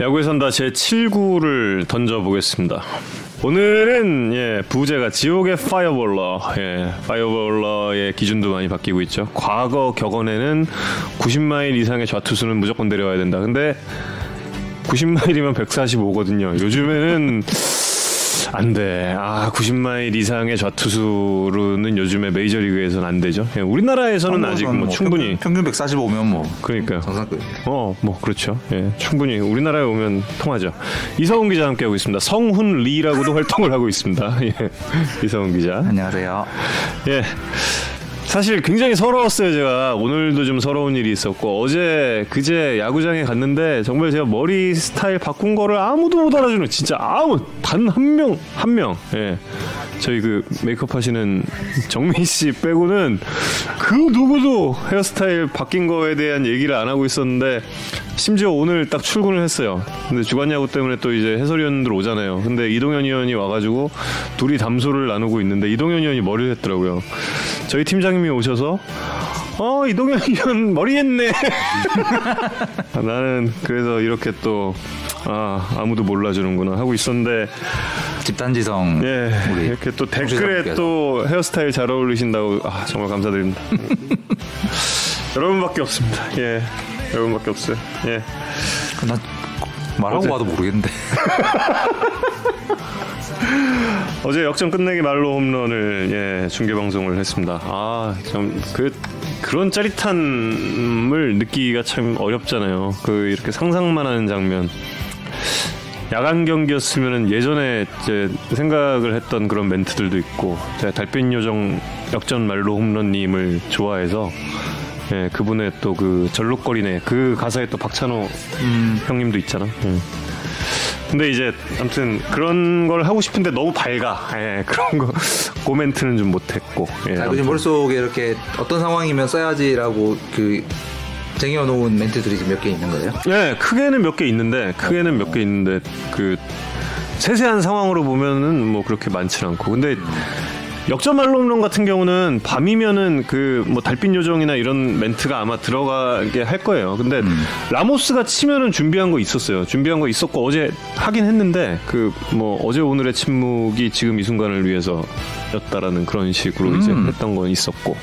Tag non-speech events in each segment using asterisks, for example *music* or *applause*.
야구에 산다 제 7구를 던져보겠습니다. 오늘은 예, 부제가 지옥의 fireballer, 예, 파이어볼러의 기준도 많이 바뀌고 있죠. 과거 격언에는 90마일 이상의 좌투수는 무조건 데려와야 된다. 근데 90마일이면 145거든요. 요즘에는 안 돼. 아, 90마일 이상의 좌투수로는 요즘에 메이저리그에서는 안 되죠. 예, 우리나라에서는 아직 뭐 충분히 평균, 평균 145면 뭐 그러니까. 어, 뭐 그렇죠. 예, 충분히 우리나라에 오면 통하죠. 이성훈 기자 함께 하고 있습니다. 성훈 리라고도 *laughs* 활동을 하고 있습니다. 예, 이성훈 기자. 안녕하세요. 예. 사실 굉장히 서러웠어요 제가. 오늘도 좀 서러운 일이 있었고. 어제 그제 야구장에 갔는데 정말 제가 머리 스타일 바꾼 거를 아무도 못 알아주는 진짜 아무 단 한 명 한 명. 예. 저희 그 메이크업 하시는 정민 씨 빼고는 그 누구도 헤어스타일 바뀐 거에 대한 얘기를 안 하고 있었는데 심지어 오늘 딱 출근을 했어요. 근데 주간 야구 때문에 또 이제 해설위원들 오잖아요. 근데 이동현 의원이 와가지고 둘이 담소를 나누고 있는데 이동현 의원이 머리를 했더라고요. 저희 팀장님이 오셔서 어 이동현 의원 머리 했네. *laughs* 나는 그래서 이렇게 또 아, 아무도 몰라주는구나 하고 있었는데 집단지성 예 이렇게 또 댓글에. 또 헤어스타일 잘 어울리신다고 아 정말 감사드립니다. *laughs* 여러분밖에 없습니다. 예 여러분밖에 없어요. 예. 나 말하고 어제- 봐도 모르겠는데 *laughs* 어제 역전 끝내기 말로 홈런을 예, 중계 방송을 했습니다. 아, 좀그 그런 짜릿함을 느끼기가 참 어렵잖아요. 그 이렇게 상상만 하는 장면. 야간 경기였으면은 예전에 이제 생각을 했던 그런 멘트들도 있고 제가 달빛 요정 역전 말로 홈런님을 좋아해서 예, 그분의 또 그 절룩거리네 그 가사에 또 박찬호 형님도 있잖아. 예. 근데 이제 아무튼 그런 걸 하고 싶은데 너무 밝아. 예, *laughs* 그런 거 코멘트는 좀 못했고. 예, 아, 요즘 머릿속에 이렇게 어떤 상황이면 써야지라고 그 쟁여놓은 멘트들이 몇 개 있는 거예요? 예, 크게는 몇 개 있는데 크게는 몇 개 있는데 그 세세한 상황으로 보면은 뭐 그렇게 많지는 않고. 근데 역전 말홈런 같은 경우는 밤이면은 그 뭐 달빛 요정이나 이런 멘트가 아마 들어가게 할 거예요. 근데 라모스가 치면은 준비한 거 있었어요. 준비한 거 있었고 어제 하긴 했는데 그 뭐 어제 오늘의 침묵이 지금 이 순간을 위해서 였다라는 그런 식으로 이제 했던 건 있었고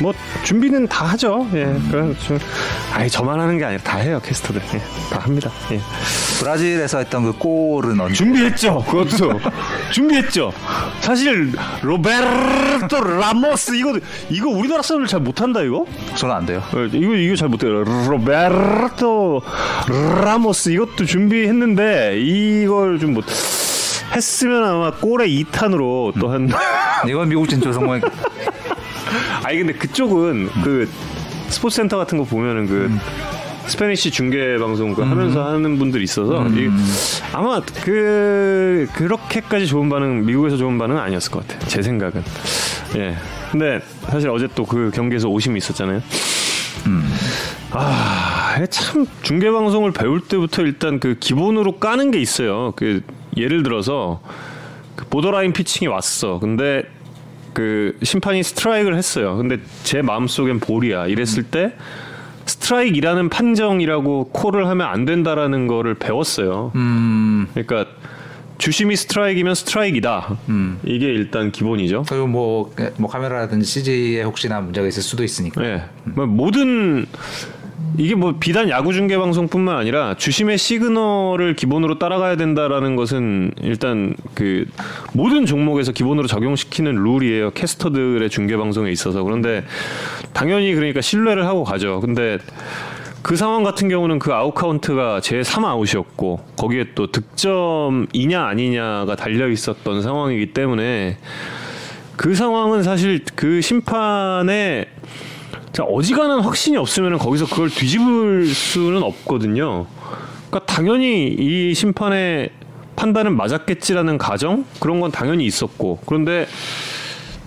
뭐 준비는 다 하죠. 예, 그래서 아니 저만 하는 게 아니라 다 해요 캐스터들. 예, 다 합니다. 예. 브라질에서 했던 그 골은 언제? 준비했죠. 그것도 *laughs* 준비했죠. 사실 로베르토 라모스 이거 이거 우리나라 사람들 잘 못한다 이거. 저는 안 돼요. 어, 이거 이거 잘 못해요. 로베르토 라모스 이것도 준비했는데 이걸 좀 못 했으면 아마 골의 2탄으로 또 한. 이건 미국 진출 성공. 아니 근데 그쪽은 그 스포츠 센터 같은 거 보면은 그 Spanish 중계 방송 그 하면서 하는 분들 있어서 이, 아마 그 그렇게까지 좋은 반응 미국에서 좋은 반응 은 아니었을 것 같아요. 제 생각은. 예. 근데 사실 어제 또 그 경기에서 오심이 있었잖아요. 아, 참 중계 방송을 배울 때부터 일단 그 기본으로 까는 게 있어요. 그 예를 들어서 그 보더라인 피칭이 왔어. 근데 그 심판이 스트라이크를 했어요. 근데 제 마음속엔 볼이야. 이랬을 때 스트라이크이라는 판정이라고 콜을 하면 안 된다라는 거를 배웠어요. 음, 그러니까 주심이 스트라이크이면 스트라이크이다. 이게 일단 기본이죠. 그리고 뭐, 뭐 카메라라든지 CG에 혹시나 문제가 있을 수도 있으니까. 예. 뭐 모든 이게 뭐 비단 야구 중계 방송뿐만 아니라 주심의 시그널을 기본으로 따라가야 된다라는 것은 일단 그 모든 종목에서 기본으로 적용시키는 룰이에요. 캐스터들의 중계 방송에 있어서 그런데 당연히 그러니까 신뢰를 하고 가죠. 근데 그 상황 같은 경우는 그 아웃 카운트가 제 3아웃이었고 거기에 또 득점이냐 아니냐가 달려 있었던 상황이기 때문에 그 상황은 사실 그 심판의 자, 어지간한 확신이 없으면 거기서 그걸 뒤집을 수는 없거든요. 그러니까 당연히 이 심판의 판단은 맞았겠지라는 가정 그런 건 당연히 있었고 그런데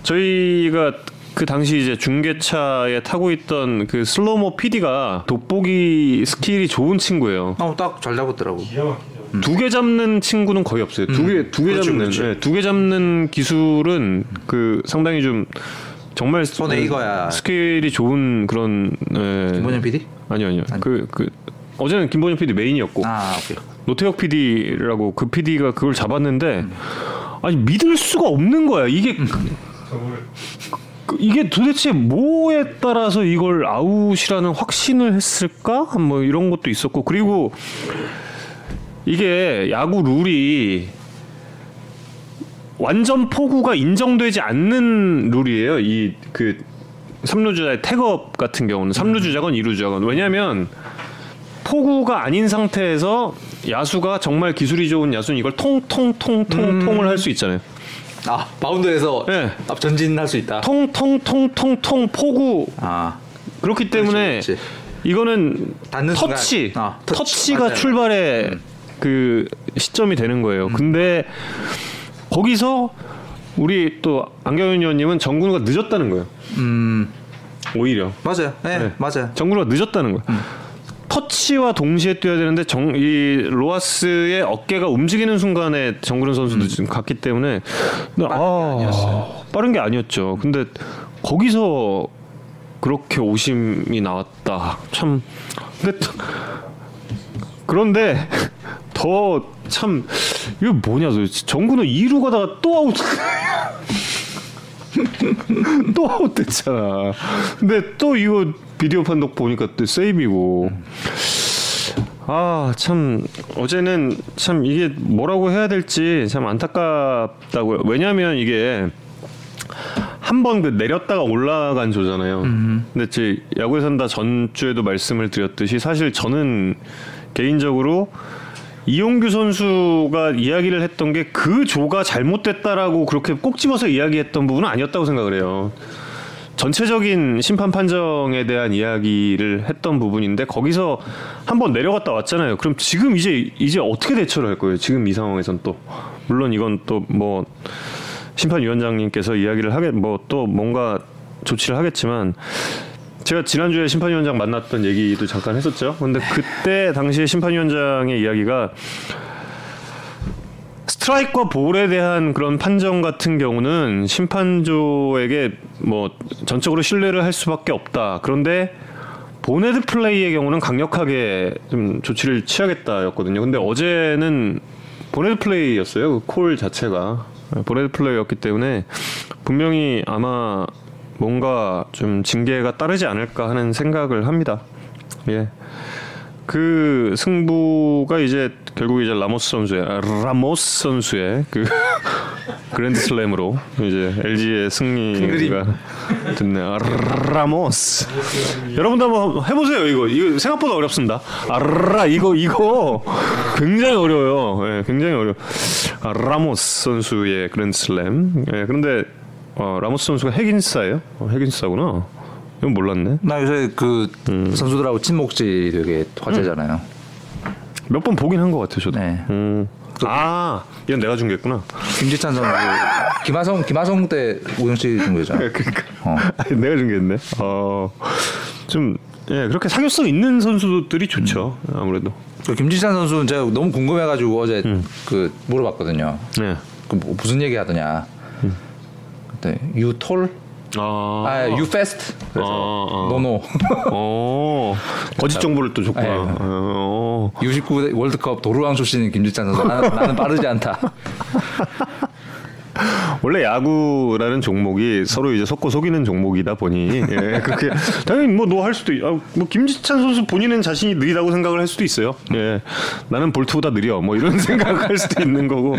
저희가 그 당시 이제 중계차에 타고 있던 그 slow-mo PD가 돋보기 skill이 좋은 친구예요. 어, 딱잘 잡았더라고. 두개 잡는 친구는 거의 없어요. 두 개 두개 그렇지, 잡는 그렇지. 예, 두개 잡는 기술은 그 상당히 좀 정말 손에 스- 익어야. skill이 좋은 그런 예. 김원현 PD? 아니요 아니요 아니. 그그 어제는 김본현 PD 메인이었고 아. 노태혁 PD라고 그 PD가 그걸 잡았는데 아니 믿을 수가 없는 거야. 이게 그- 이게 도대체 뭐에 따라서 이걸 아웃이라는 확신을 했을까? 뭐 이런 것도 있었고 그리고 이게 야구 룰이 완전 포구가 인정되지 않는 룰이에요. 이 그 삼루주자의 태업 같은 경우는 삼루주자건 이루주자건 왜냐하면 포구가 아닌 상태에서 야수가 정말 기술이 좋은 야수는 이걸 통통통통통을 할수 있잖아요. 아 바운드에서 네. 앞 전진할 수 있다. 통통통통통 포구 아 그렇기 때문에 그렇지, 그렇지. 이거는 닿는 터치. 아, 터치. 터치가 맞아요. 음. 출발의 그 시점이 되는 거예요. 근데 거기서 우리 또 안경현 의원님은 정근우가 늦었다는 거예요. 음 오히려 맞아요. 네, 네. 맞아요. 정근우가 늦었다는 거예요. 터치와 동시에 뛰어야 되는데 정, 이 로하스의 어깨가 움직이는 순간에 정근우 선수도 지금 갔기 때문에 근데 아, 빠른 게 아니었죠. 근데 거기서 그렇게 오심이 나왔다. 참 근데 또- 그런데 더 참 이거 뭐냐 도대체 정근우 2루 가다가 또 아웃 *laughs* 또 아웃됐잖아. 근데 또 이거 비디오 판독 보니까 또 세이브이고. 아, 참 어제는 참 이게 뭐라고 해야 될지 참 안타깝다고요. 왜냐면 이게 한번그 내렸다가 올라간 조잖아요. 근데 제 야구에 산다 전주에도 말씀을 드렸듯이 사실 저는 개인적으로 이용규 선수가 이야기를 했던 게 그 조가 잘못됐다라고 그렇게 꼭 집어서 이야기했던 부분은 아니었다고 생각을 해요. 전체적인 심판 판정에 대한 이야기를 했던 부분인데 거기서 한번 내려갔다 왔잖아요. 그럼 지금 이제 이제 어떻게 대처를 할 거예요? 지금 이 상황에선 또 물론 이건 또 뭐 심판위원장님께서 이야기를 하겠 뭐 또 뭔가 조치를 하겠지만 제가 지난주에 심판위원장 만났던 얘기도 잠깐 했었죠. 근데 그때 당시에 심판위원장의 이야기가 스트라이크와 볼에 대한 그런 판정 같은 경우는 심판조에게 뭐 전적으로 신뢰를 할 수밖에 없다. 그런데 보네드 플레이의 경우는 강력하게 좀 조치를 취하겠다였거든요. 근데 어제는 bonehead play였어요. 그 콜 자체가 bonehead play였기 때문에 분명히 아마 뭔가 좀 징계가 따르지 않을까 하는 생각을 합니다. 예. 그 승부가 이제 결국 이제 라모스 선수의 아, 라모스 선수의 그 *laughs* 그랜드슬램으로 이제 LG의 승리가 됐네. 아, 라모스. 여러분도 한번 해보세요. 이거 이거 생각보다 어렵습니다. 아라 이거 이거 굉장히 어려워요. 예, 굉장히 어려. 아, 라모스 선수의 그랜드슬램. 예, 그런데 어, 라모스 선수가 핵인싸예요? 어, 핵인싸구나. 이건 몰랐네. 나 요새 그 음. 선수들하고 친목지 되게 화제잖아요. 몇번 보긴 한 것 같아요, 저도. 네. 음. 아, 이건 내가 준비했구나. 김지찬 선수, 김하성, 김하성 때 우영 씨 중계잖아. 그러니까 어. *laughs* 아니, 내가 준비했네. 어, 좀 예, 그렇게 사교성 있는 선수들이 좋죠. 아무래도. 그 김지찬 선수는 제가 너무 궁금해가지고 어제 음. 그 물어봤거든요. 네. 그 뭐- 무슨 얘기 하더냐. 그 때 you tall, 아, 아 you fast. 그래서 아, 아. no no. 어, 거짓 정보를 또 줬구나. 네. 어, U19 월드컵 도루왕 출신인 김지찬 선수. 나는, 나는 빠르지 않다. *laughs* 원래 야구라는 종목이 서로 이제 섞고 속이는 종목이다 보니 예, 그렇게 당연히 뭐 너 할 수도 있, 아, 뭐 김지찬 선수 본인은 자신이 느리다고 생각을 할 수도 있어요. 예, 나는 볼트보다 느려 뭐 이런 *laughs* 생각할 수도 있는 거고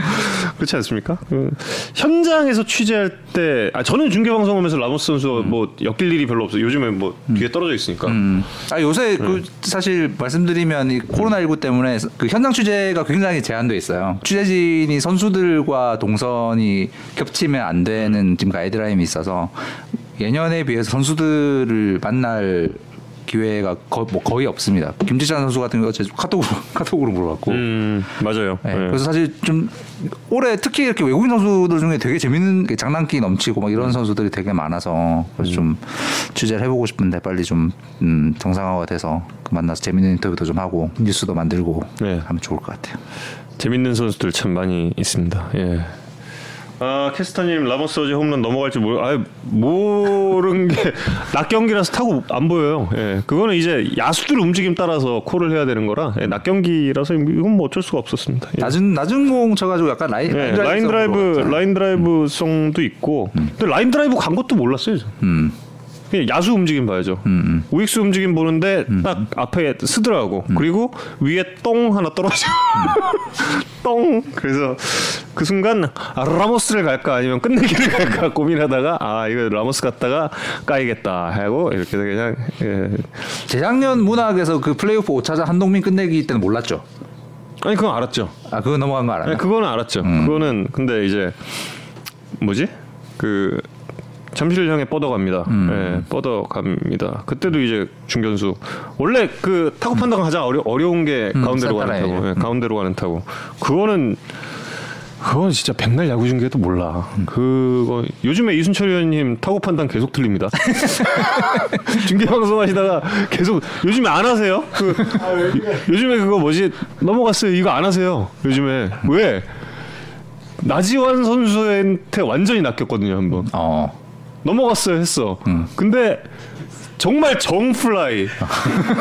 그렇지 않습니까? 그, 현장에서 취재할 때, 아 저는 중계 방송하면서 라모스 선수 뭐 엮일 일이 별로 없어요. 요즘에 뭐 뒤에 떨어져 있으니까. 음. 아 요새 그 사실 말씀드리면 이 코로나19 때문에 그 현장 취재가 굉장히 제한돼 있어요. 취재진이 선수들과 동선이 겹치면 안 되는 지금 가이드라인이 있어서 예년에 비해서 선수들을 만날 기회가 거, 뭐 거의 없습니다. 김지찬 선수 같은 경우 카톡으로 *laughs* 카톡으로 물어봤고. 음 맞아요. 네, 예. 그래서 사실 좀 올해 특히 이렇게 외국인 선수들 중에 되게 재밌는 게 장난기 넘치고 막 이런 선수들이 되게 많아서 그래서 좀 취재를 해보고 싶은데 빨리 좀 음, 정상화가 돼서 그 만나서 재밌는 인터뷰도 좀 하고 뉴스도 만들고 네. 하면 좋을 것 같아요. 재밌는 선수들 참 많이 있습니다. 예. 아 캐스터님 라모스 어제 홈런 넘어갈지 모르 아 모르는 게 *laughs* 낮 경기라서 타구 안 보여요. 예, 그거는 이제 야수들 움직임 따라서 콜을 해야 되는 거라 예, 낮 경기라서 이건 뭐 어쩔 수가 없었습니다. 예. 낮은 낮은 공 쳐가지고 약간 라인 예, 라인 드라이브 라인 드라이브성도 있고 근데 라인 드라이브 간 것도 몰랐어요. 저. 음. 그냥 야수 움직임 봐야죠. 음. 우익수 움직임 보는데 딱 앞에 서더라고. 그리고 위에 똥 하나 떨어져. *laughs* 똥. 그래서 그 순간 아, 라모스를 갈까 아니면 끝내기를 갈까 고민하다가 아 이거 라모스 갔다가 까이겠다 하고 이렇게 그냥 예. 재작년 문학에서 그 플레이오프 5차전 한동민 끝내기 때는 몰랐죠. 아니 그건 알았죠. 아 그거 넘어간 거 알아요? 아니, 그거는 알았죠. 그거는 근데 이제 뭐지 그 잠실 향해 뻗어갑니다. 예, 뻗어갑니다. 그때도 이제 중견수 원래 그 타구 판단 가장 어려 어려운 게 음, 가운데로 가는. 타구, 예, 가운데로 가는 타구. 그거는 그건 진짜 백날 야구 중계도 몰라. 그거 요즘에 이순철 의원님 타구 판단 계속 틀립니다. *laughs* 중계 방송 하시다가 계속 요즘에 안 하세요? 그 요즘에 그거 뭐지 넘어갔어요. 이거 안 하세요. 요즘에 왜? 나지완 선수한테 완전히 낚였거든요 한번 어. 넘어갔어요 했어. 근데 정말 정플라이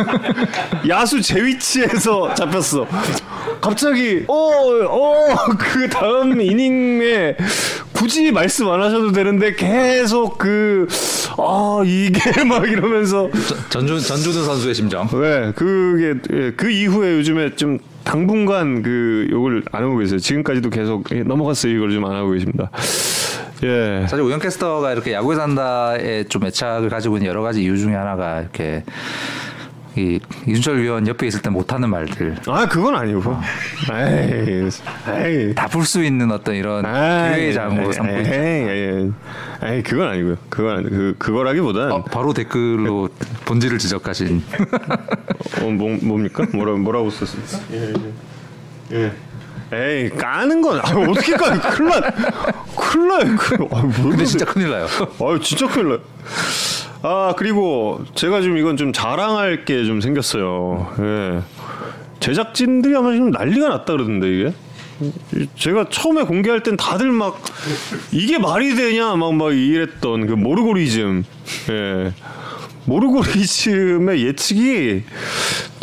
*laughs* 야수 제 위치에서 잡혔어. 갑자기 어어그 다음 이닝에 굳이 말씀 안 하셔도 되는데 계속 그 아 이게 *laughs* 막 이러면서 전준 전준우 선수의 심정. 네, 그게 예, 그 이후에 요즘에 좀 당분간 그 욕을 안 하고 계세요. 지금까지도 계속 예, 넘어갔어요. 이걸 좀 안 하고 계십니다. 예. 사실 오영 캐스터가 이렇게 야구에 산다에 좀 애착을 가지고 있는 여러 가지 이유 중에 하나가 이렇게 이 이준철 위원 옆에 있을 때 못하는 말들 아, 그건 아니고. 에이, 에이. 다풀 수 있는 어떤 이런 기회의 장으로 삼고 있죠. 에이, 에이, 에이, 그건 아니고요. 그건 아니, 그 그거라기보단 어, 바로 댓글로 본질을 지적하신 어, 뭐, 뭡니까? 뭐라 뭐라고 썼습니까? 예, 예. 예. 에이 까는 건 아, 어떻게 까? 큰일 나. 큰일 나요. 그, 아, 뭘 근데? 진짜 큰일 나요. 아유 진짜 큰일 나요. 아 그리고 제가 좀 이건 좀 자랑할 게 좀 생겼어요. 예. 제작진들이 아마 지금 난리가 났다 그러던데 이게. 제가 처음에 공개할 땐 다들 막 이게 말이 되냐 막 막 이랬던 그 모르고리즘. 예. 모르고리즘의 *laughs* 예측이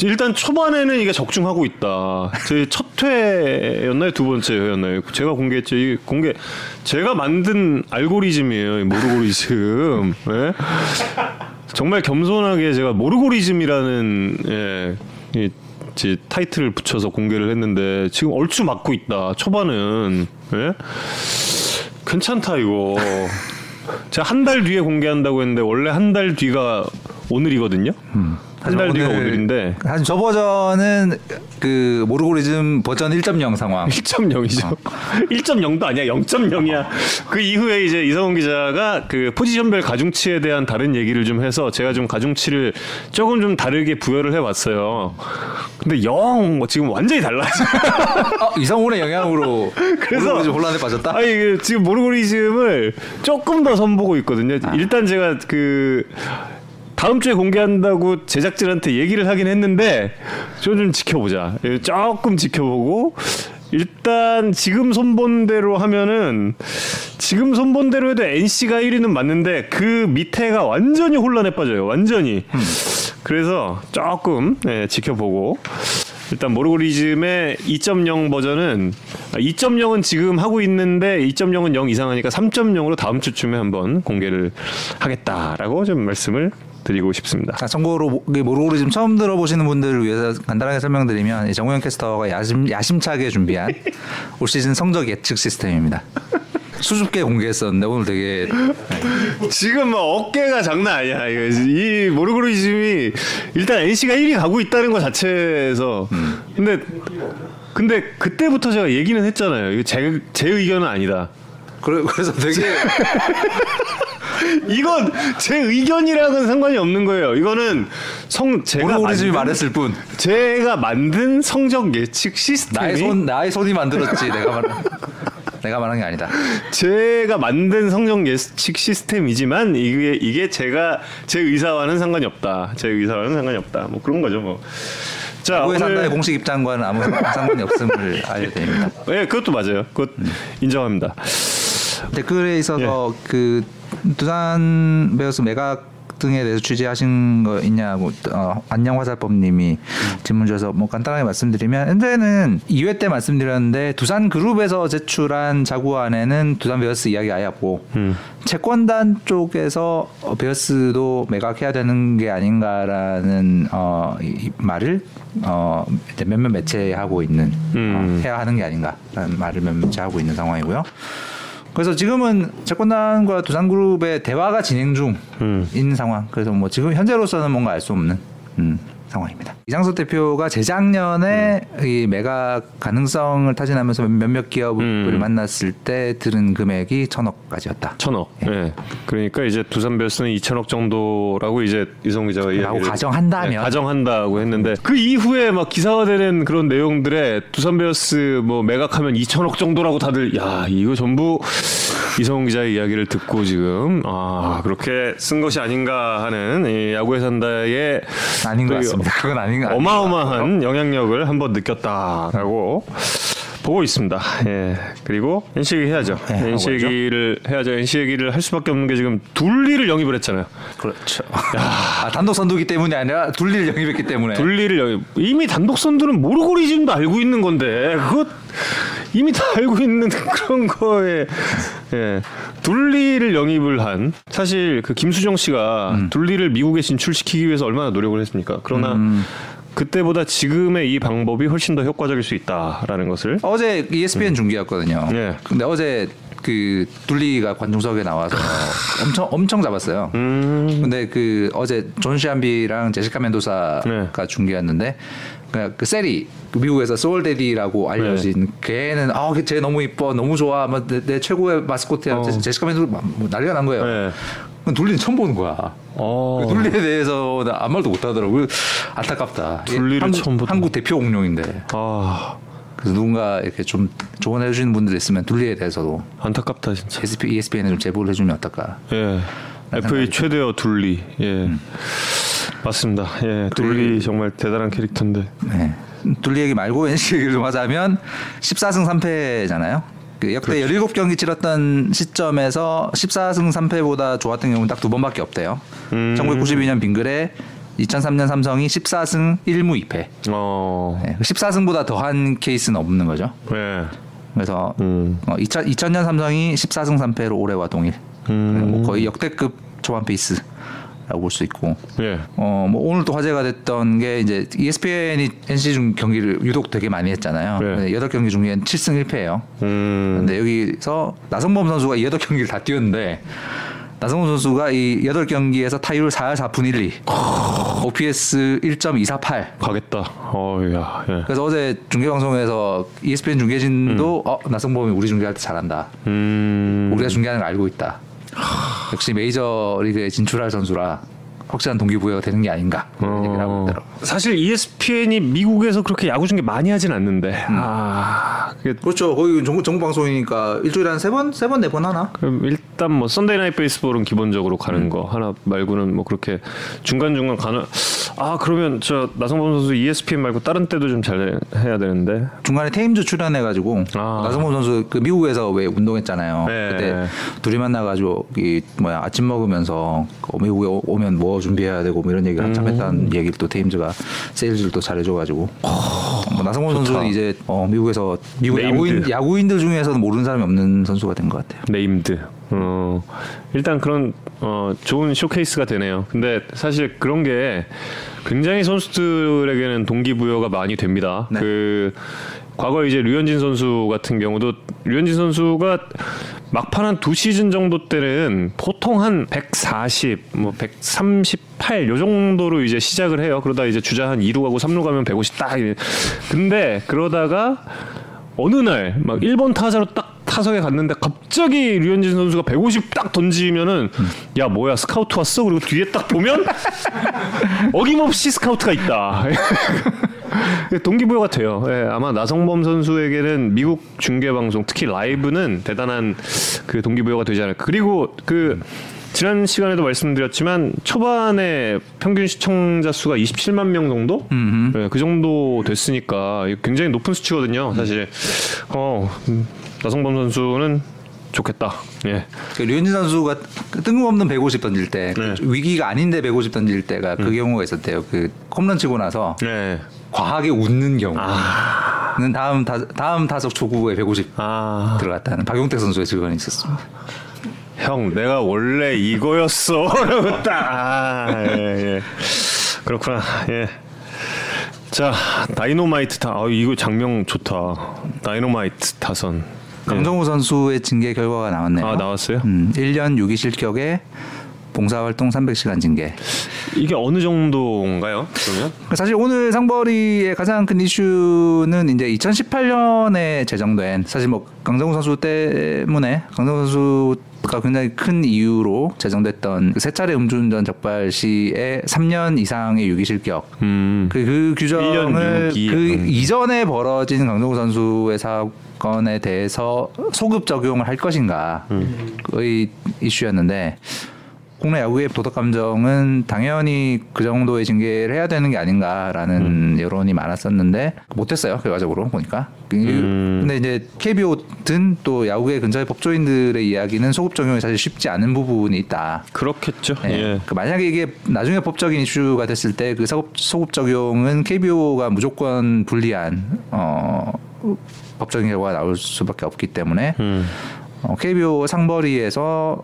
일단 초반에는 이게 적중하고 있다. 제 첫 회였나요? 두 번째 회였나요? 제가 공개했죠. 이 공개 제가 만든 알고리즘이에요. 이 모르고리즘. *laughs* 예? 정말 겸손하게 제가 모르고리즘이라는 예, 이, 제 타이틀을 붙여서 공개를 했는데 지금 얼추 맞고 있다. 초반은 예? 괜찮다 이거. 제가 한 달 뒤에 공개한다고 했는데 원래 한 달 뒤가 오늘이거든요. 한달 뒤가 오늘- 오늘인데 사실 저 버전은 그 모르고리즘 버전 1.0 상황. *laughs* 1.0이죠. 1.0도 *laughs* 아니야. 0.0이야. 그 이후에 이제 이성훈 기자가 그 포지션별 가중치에 대한 다른 얘기를 좀 해서 제가 좀 가중치를 조금 좀 다르게 부여를 해봤어요. 근데 영뭐 지금 완전히 달라져. *laughs* 어, 이성훈의 영향으로 그래서- 혼란에 빠졌다. 아니 그 지금 모르고리즘을 조금 더 선보고 있거든요. 일단 제가 그 다음 주에 공개한다고 제작진한테 얘기를 하긴 했는데 좀 좀 지켜보자. 예, 조금 지켜보고 일단 지금 손본대로 하면은 지금 손본대로 해도 NC가 1위는 맞는데 그 밑에가 완전히 혼란에 빠져요. 완전히. 그래서 조금 예, 지켜보고 일단 모르고리즘의 2.0 버전은 2.0은 지금 하고 있는데 2.0은 0 이상하니까 3.0으로 다음 주쯤에 한번 공개를 하겠다라고 좀 말씀을 드리고 싶습니다. 자, 참고로 모- 그 모르고리즘 처음 들어보시는 분들을 위해서 간단하게 설명드리면 이 정우영 캐스터가 야심, 야심차게 준비한 *laughs* 올 시즌 성적 예측 시스템입니다. 수줍게 공개했었는데 오늘 되게 지금 막 어깨가 장난 아니야. 이거 이 모르고리즘이 일단 NC가 1위 가고 있다는 것 자체에서 근데 근데 그때부터 제가 얘기는 했잖아요. 이거 제, 제 의견은 아니다. 그래, 그래서 되게 *laughs* 이건 제 의견이랑은 상관이 없는 거예요. 이거는 성 제가 모르고리즘이 만든, 말했을 뿐 제가 만든 성적 예측 시스템이 나의 손 나의 손이 만들었지 내가 말 내가 말한 게 아니다. 제가 만든 성적 예측 시스템이지만 이게 이게 제가 제 의사와는 상관이 없다. 제 의사와는 상관이 없다. 뭐 그런 거죠, 뭐. 자, 야구에 산다의 오늘 공식 입장과는 아무 상관이 없음을 알려드립니다. 예, 그것도 맞아요. 그것 인정합니다. 댓글에 있어서 예. 그 두산 베어스 매각 등에 대해서 취재하신 거 있냐고 어, 안녕 화살법님이 질문 주셔서 뭐 간단하게 말씀드리면 현재는 2회 때 말씀드렸는데 두산 그룹에서 제출한 자구안에는 두산 베어스 이야기 아예 없고 음. 채권단 쪽에서 어, 베어스도 매각해야 되는 게 아닌가라는 어, 이, 이 말을 어, 몇몇 매체하고 있는 음. 어, 해야 하는 게 아닌가라는 말을 몇몇 매체하고 있는 상황이고요. 그래서 지금은 채권단과 두산그룹의 대화가 진행 중인 음. 상황. 그래서 뭐 지금 현재로서는 뭔가 알 수 없는 음, 상황입니다. 이장석 대표가 재작년에 음. 이 매각 가능성을 타진하면서 몇몇 기업을 음. 만났을 때 들은 금액이 천억까지였다. 천억. 예. 그러니까 이제 두산 베어스는 2천억 정도라고 이제 이성 기자가 라고 이야기를 가정한다면. 네, 가정한다고 했는데 그 이후에 막 기사화되는 그런 내용들에 두산 베어스 뭐 매각하면 2천억 정도라고 다들 야 이거 전부 이성훈 기자의 이야기를 듣고 지금 아 그렇게 쓴 것이 아닌가 하는 이 야구에 산다의 아닌 것또 그건 아닌 것 같아요. 어마어마한 영향력을 한번 느꼈다라고 보고 있습니다. 예. 그리고 NC 얘기 해야죠. 네, NC 얘기를 해야죠. NC 얘기를 할 수밖에 없는 게 지금 둘리를 영입을 했잖아요. 그렇죠. 아, 단독 선두기 때문이 아니라 둘리를 영입했기 때문에. 둘리를 영입. 이미 단독 선두는 모르고리즘도 알고 있는 건데 그거 이미 다 알고 있는 *laughs* 그런 거에 예. 둘리를 영입을 한 사실 그 김수정 씨가 음. 둘리를 미국에 진출시키기 위해서 얼마나 노력을 했습니까? 그러나 그때보다 지금의 이 방법이 훨씬 더 효과적일 수 있다라는 것을 어제 ESPN 중계였거든요. 예. 근데 어제 그 둘리가 관중석에 나와서 엄청 엄청 잡았어요. 음. 근데 그 어제 존 샴비랑 제시카 멘도사가 네. 중계였는데 그냥 그 세리 그 미국에서 소울데디라고 알려진 네. 걔는 아걔 너무 이뻐 너무 좋아 뭐 내, 내 최고의 마스코트야 어. 제- 제시카 멘도사 뭐 난리가 난 거예요. 네. 둘리는 처음 보는 거야. 어. 그 둘리에 대해서 나 아무 말도 못 하더라고요. 안타깝다. 이게 둘리를 한국, 처음 보던- 한국 대표 공룡인데. 아 그래서 누군가 이렇게 좀 조언해 주시는 분들 있으면 둘리에 대해서도 안타깝다 진짜. ESPN에 좀 제보를 해주면 어떨까? 예. FA 최대어 둘리. 예. 맞습니다. 예. 둘리 정말 대단한 캐릭터인데. 네. 둘리 얘기 말고 *laughs* NC 얘기를 좀 하자면 14승 3패잖아요. 그 역대 17경기 치렀던 시점에서 14승 3패보다 좋았던 경우는 딱 두 번밖에 없대요. 음. 1992년 빙글에 2003년 삼성이 14승 1무 2패. 어. 네. 14승보다 더한 케이스는 없는 거죠. 예. 그래서 음. 어, 2000, 2000년 삼성이 14승 3패로 올해와 동일. 음. 뭐 거의 역대급 초반 페이스 라고 볼 수 있고. 예. 어, 뭐 오늘 또 화제가 됐던 게 이제 ESPN이 NC 중 경기를 유독 되게 많이 했잖아요. 네. 여덟 경기 중에 7승 1패예요. 음. 근데 여기서 나성범 선수가 이 여덟 경기를 다 뛰었는데 나성범 선수가 이 여덟 경기에서 타율 4할 4푼 1리, OPS 1.248. 가겠다. 어야. 예. 그래서 어제 중계 방송에서 ESPN 중계진도 어 나성범이 우리 중계할 때 잘한다. 음. 우리가 중계하는 걸 알고 있다. 역시 메이저 리그에 진출할 선수라 확실한 동기부여가 되는 게 아닌가 이런 얘기를 하고 있더라고. 사실 ESPN이 미국에서 그렇게 야구 중계 많이 하진 않는데. 음. 아. 그게 그렇죠. 거기 전국 전국 방송이니까 일주일에 한 세 번, 세 번, 네 번 하나. 그럼 일단 뭐 Sunday Night Baseball은 기본적으로 가는 음. 거 하나 말고는 뭐 그렇게 중간 중간 가는 아 그러면 저 나성범 선수 ESPN 말고 다른 때도 좀 잘 해야 되는데 중간에 테임즈 출연해가지고 아. 나성범 선수 그 미국에서 왜 운동했잖아요. 네. 그때 둘이 만나가지고 이 뭐야 아침 먹으면서 그 미국에 오- 오면 뭐 준비해야 되고 뭐 이런 얘기를 한참 음. 했다는 얘기를 또 테임즈가 세일즈를 또 잘해줘가지고 뭐 나성범 선수는 이제 어, 미국에서 미국. 야구인 야구인들 중에서는 모르는 사람이 없는 선수가 된 것 같아요. Named. 어 일단 그런 어 좋은 showcase가 되네요. 근데 사실 그런 게 굉장히 선수들에게는 동기부여가 많이 됩니다. 네. 그 과거 이제 류현진 선수 같은 경우도 류현진 선수가 막판 한 두 시즌 정도 때는 보통 한 140, 뭐 138 요 정도로 이제 시작을 해요. 그러다 이제 주자 한 2루 가고 3루 가면 150 딱. 근데 그러다가 어느 날 막 1번 타자로 딱 타석에 갔는데 갑자기 류현진 선수가 150 딱 던지면은 야 뭐야 스카우트 왔어? 그리고 뒤에 딱 보면 *laughs* 어김없이 스카우트가 있다. *laughs* 동기부여가 돼요. 예, 아마 나성범 선수에게는 미국 중계 방송 특히 라이브는 대단한 그 동기부여가 되지 않을까. 그리고 그 지난 시간에도 말씀드렸지만 초반에 평균 시청자 수가 27만 명 정도? 예, 그 정도 됐으니까 굉장히 높은 수치거든요. 사실. 어 음, 나성범 선수는 좋겠다. 예. 그 류현진 선수가 그 뜬금없는 150 던질 때 네. 위기가 아닌데 150 던질 때가 그 경우가 있었대요. 그 홈런 치고 나서 네. 과하게 웃는 경우는 다음 다, 다음 타석 초구에 150 아, 들어갔다는 박용택 선수의 증언이 있었습니다. 형, 내가 원래 이거였어. 라고 *laughs* 딱. 아, 예, 예. 그렇구나. 예. 자, 다이노마이트 타. 아, 이거 작명 좋다. 다이노마이트 타선. 예. 강정호 선수의 징계 결과가 나왔네요. 아, 나왔어요? 음, 1년 유기 실격에 봉사활동 300시간 징계. 이게 어느 정도인가요? 그러면? 사실 오늘 상벌이의 가장 큰 이슈는 이제 2018년에 제정된 사실 뭐 강정호 선수 때문에 강정호 선수 가 굉장히 큰 이유로 제정됐던 그 세 차례 음주운전 적발 시에 3년 이상의 유기 실격 음. 그, 그 규정을 1년 유기. 그 음. 이전에 벌어진 강정호 선수의 사건에 대해서 소급 적용을 할 것인가의 음. 이슈였는데 국내 야구의 도덕 감정은 당연히 그 정도의 징계를 해야 되는 게 아닌가라는 음. 여론이 많았었는데 못했어요 결과적으로 보니까 그- 음. 근데 이제 KBO든 또 야구의 근처의 법조인들의 이야기는 소급 적용이 사실 쉽지 않은 부분이 있다. 그렇겠죠. 예. 예. 그 만약에 이게 나중에 법적인 이슈가 됐을 때 그 소급, 소급 적용은 KBO가 무조건 불리한 어, 법적인 결과가 나올 수밖에 없기 때문에 음. 어, KBO 상벌위에서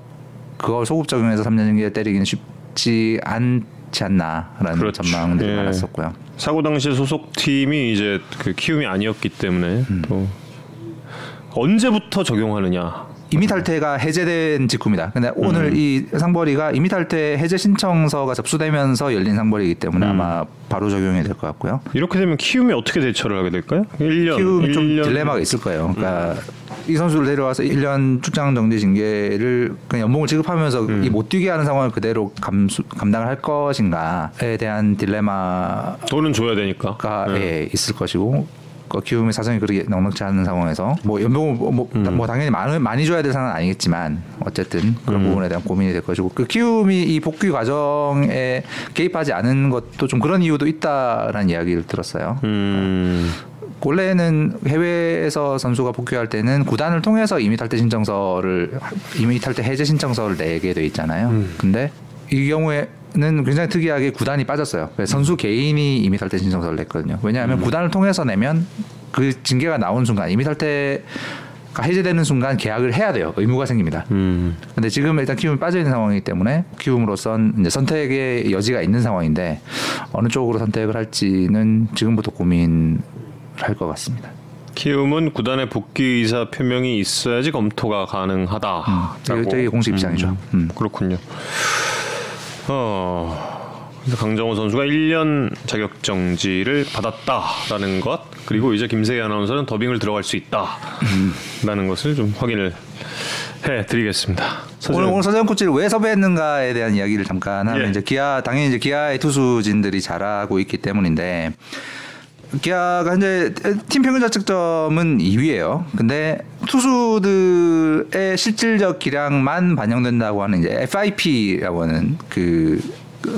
그걸 소급 적용해서 3년 징계 때리기는 쉽지 않지 않나라는 그렇죠. 전망들이 예. 많았었고요. 사고 당시 소속 팀이 이제 그 키움이 아니었기 때문에 음. 또 언제부터 적용하느냐. 이미 탈퇴가 해제된 직후입니다. 근데 음. 오늘 이 상벌위가 이미 탈퇴 해제 신청서가 접수되면서 열린 상벌이기 때문에 음. 아마 바로 적용이 될 것 같고요. 이렇게 되면 키움이 어떻게 대처를 하게 될까요? 1년. 키움이 좀 1년. 딜레마가 있을 거예요. 그러니까 음. 이 선수를 데려와서 1년 출장 정지 징계를 그냥 연봉을 지급하면서 음. 이못 뛰게 하는 상황을 그대로 감수, 감당을 할 것인가에 대한 딜레마가 돈은 줘야 되니까. 네. 예, 있을 것이고 그 키움의 사정이 그렇게 넉넉지 않은 상황에서 뭐 연봉을 뭐, 뭐, 음. 뭐 당연히 많이, 많이 줘야 될 상황은 아니겠지만 어쨌든 그런 부분에 대한 고민이 될 것이고 그 키움이 이 복귀 과정에 개입하지 않은 것도 좀 그런 이유도 있다라는 이야기를 들었어요. 음. 원래는 해외에서 선수가 복귀할 때는 구단을 통해서 이미 탈퇴 신청서를 이미 탈퇴 해제 신청서를 내게 돼 있잖아요. 근데 이 경우에 는 굉장히 특이하게 구단이 빠졌어요. 선수 개인이 이미 탈퇴 신청서를 냈거든요. 왜냐하면 구단을 통해서 내면 그 징계가 나온 순간 이미 탈퇴가 해제되는 순간 계약을 해야 돼요. 의무가 생깁니다. 음. 근데 지금 일단 키움이 빠져 있는 상황이기 때문에 키움으로선 이제 선택의 여지가 있는 상황인데 어느 쪽으로 선택을 할지는 지금부터 고민을 할 것 같습니다. 키움은 구단의 복귀 의사 표명이 있어야지 검토가 가능하다. 되게, 되게 공식 입장이죠. 음. 그렇군요. 어. 그래서 강정호 선수가 1년 자격 정지를 받았다라는 것 그리고 이제 김세희 아나운서는 더빙을 들어갈 수 있다라는 것을 좀 확인을 해 드리겠습니다. 오늘 오늘 서재현 코치를 왜 섭외했는가에 대한 이야기를 잠깐 하면 예. 이제 기아 당연히 이제 기아의 투수진들이 잘하고 있기 때문인데 기아가 현재 팀 평균 자책점은 2위예요. 근데 투수들의 실질적 기량만 반영된다고 하는 이제 FIP라고 하는 그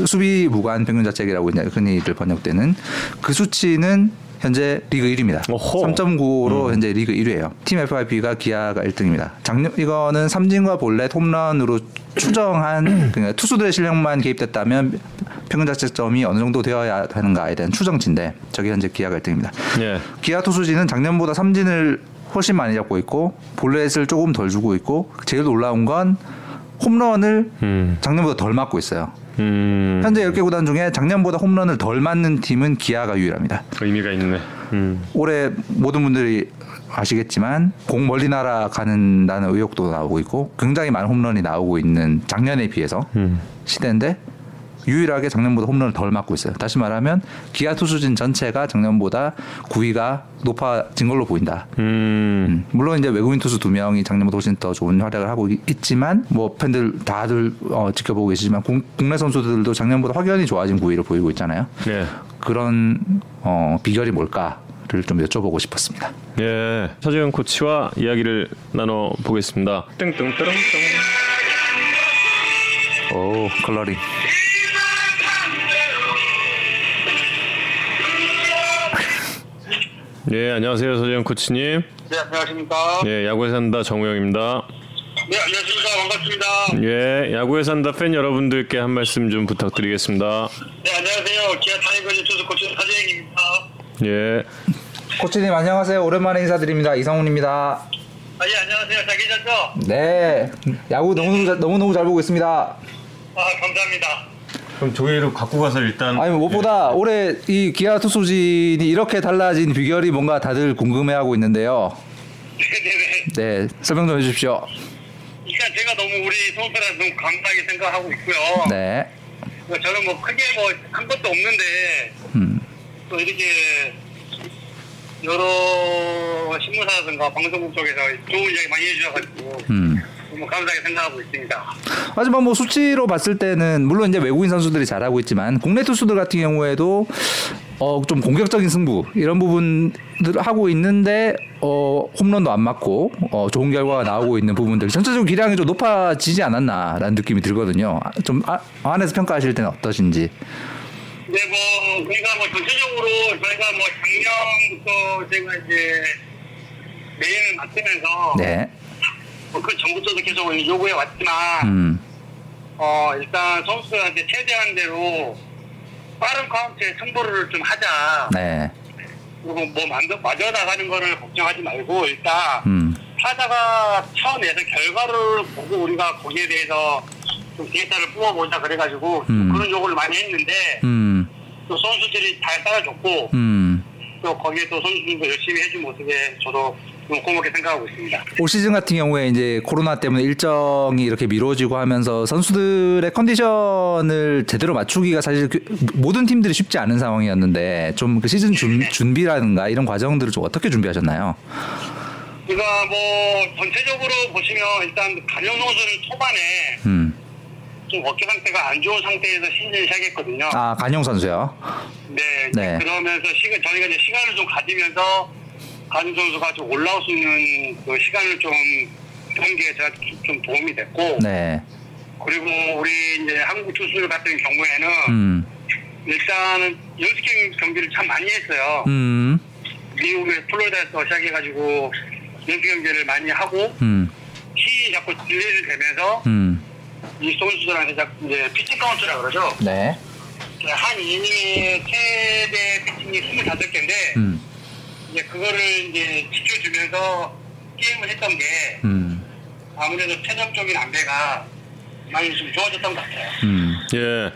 수비 무관 평균 자책이라고 이제 흔히들 번역되는 그 수치는 현재 리그 1위입니다. 오호. 3.95로 현재 리그 1위예요. 팀 FIP가 기아가 1등입니다. 작년 이거는 삼진과 볼넷 홈런으로 추정한 *clears throat* 그러니까 투수들의 실력만 개입됐다면 평균 자책점이 어느 정도 되어야 하는가에 대한 추정치인데 저게 현재 기아가 1등입니다. 예. 기아 투수진은 작년보다 삼진을 훨씬 많이 잡고 있고 볼넷을 조금 덜 주고 있고 제일 놀라운 건 홈런을 음. 작년보다 덜 맞고 있어요. 음. 현재 10개 구단 중에 작년보다 홈런을 덜 맞는 팀은 기아가 유일합니다. 의미가 있네. 음. 올해 모든 분들이 아시겠지만 공 멀리 날아가는다는 의혹도 나오고 있고 굉장히 많은 홈런이 나오고 있는 작년에 비해서 음. 시대인데 유일하게 작년보다 홈런을 덜 맞고 있어요. 다시 말하면 기아 투수진 전체가 작년보다 구위가 높아진 걸로 보인다. 음. 음, 물론 이제 외국인 투수 두 명이 작년보다 훨씬 더 좋은 활약을 하고 있- 있지만 뭐 팬들 다들 어, 지켜보고 계시지만 공- 국내 선수들도 작년보다 확연히 좋아진 구위를 보이고 있잖아요. 예. 그런 어, 비결이 뭘까 를 좀 여쭤보고 싶었습니다. 예. 서재현 코치와 이야기를 나눠 보겠습니다. 땡땡땡땡. 오 컬러링. 예, 안녕하세요. 서재응 코치님. 네, 안녕하십니까. 예, 야구에 산다 정우영입니다. 네, 안녕하십니까. 반갑습니다. 예, 야구에 산다 팬 여러분들께 한 말씀 좀 부탁드리겠습니다. 네, 안녕하세요. 기아 타이거즈 투수 코치 서재응입니다. 예, 코치님 안녕하세요. 오랜만에 인사드립니다. 이상훈입니다. 아, 예, 안녕하세요. 잘 계셨죠? 네, 야구 너무 너무 너무 잘 보고 있습니다. 아, 감사합니다. 그럼 조회로 갖고 가서 일단 아니 무엇보다 올해 이 기아 투수진이 이렇게 달라진 비결이 뭔가 다들 궁금해하고 있는데요. 네네네. *laughs* 네, 설명 좀 해주십시오. 일단 제가 너무 우리 선수라 너무 감사하게 생각하고 있고요. 네, 뭐 저는 뭐 크게 뭐 한 것도 없는데 음, 또 이렇게 여러 신문사라든가 방송국 쪽에서 좋은 이야기 많이 해주셔가지고 음. 너무 감사하게 생각하고 있습니다. 하지만 뭐 수치로 봤을 때는 물론 이제 외국인 선수들이 잘하고 있지만 국내 투수들 같은 경우에도 어 좀 공격적인 승부 이런 부분들을 하고 있는데 어 홈런도 안 맞고 어 좋은 결과가 나오고 있는 부분들 전체적으로 기량이 좀 높아지지 않았나라는 느낌이 들거든요. 아, 좀 아, 안에서 평가하실 때는 어떠신지. 네, 뭐 우리가 뭐 전체적으로 저희가 뭐 작년부터 제가 이제 메인을 맡으면서 네, 뭐 그 전부터도 계속 요구해 왔지만 음, 어 일단 선수들한테 최대한 대로 빠른 카운트에 승부를 좀 하자. 네, 그리고 뭐 맞아, 맞아 나가는 거를 걱정하지 말고 일단 음, 타자가 쳐내서 결과를 보고 우리가 거기에 대해서 좀 데이터를 뽑아보자 그래가지고 음. 그런 요구를 많이 했는데 음, 또 선수들이 잘 따라줬고 음. 또 거기에 또 선수들도 열심히 해준 모습에 저도 좀 고맙게 생각하고 있습니다. 올 시즌 같은 경우에 이제 코로나 때문에 일정이 이렇게 미뤄지고 하면서 선수들의 컨디션을 제대로 맞추기가 사실 그 모든 팀들이 쉽지 않은 상황이었는데 좀 그 시즌 준, 준비라든가 이런 과정들을 좀 어떻게 준비하셨나요? 그러니까 뭐 전체적으로 보시면 일단 가령 선수는 초반에 음. 좀 어깨 상태가 안 좋은 상태에서 시즌을 시작했거든요. 아 간용 선수요. 네, 네. 그러면서 시간 저희가 이제 시간을 좀 가지면서 가는 선수가 좀 올라올 수 있는 그 시간을 좀 그런 게 제가 좀- 좀 도움이 됐고 네. 그리고 우리 이제 한국 투수들 같은 경우에는 음. 일단은 연습 경- 경기를 참 많이 했어요. 음. 미국의 플로리다에서 시작해가지고 연습 경기를 많이 하고 음. 키 자꾸 delay를 되면서 음. 이 선수들한테 자꾸 이제 pitch count라 그러죠. 네. 한 이닝에 최대 피칭이 25개인데 음. 이제 그거를 이제 지켜주면서 게임을 했던 게 음. 아무래도 체력적인 안배가 많이 좀 좋아졌던 것 같아요. 음. 예.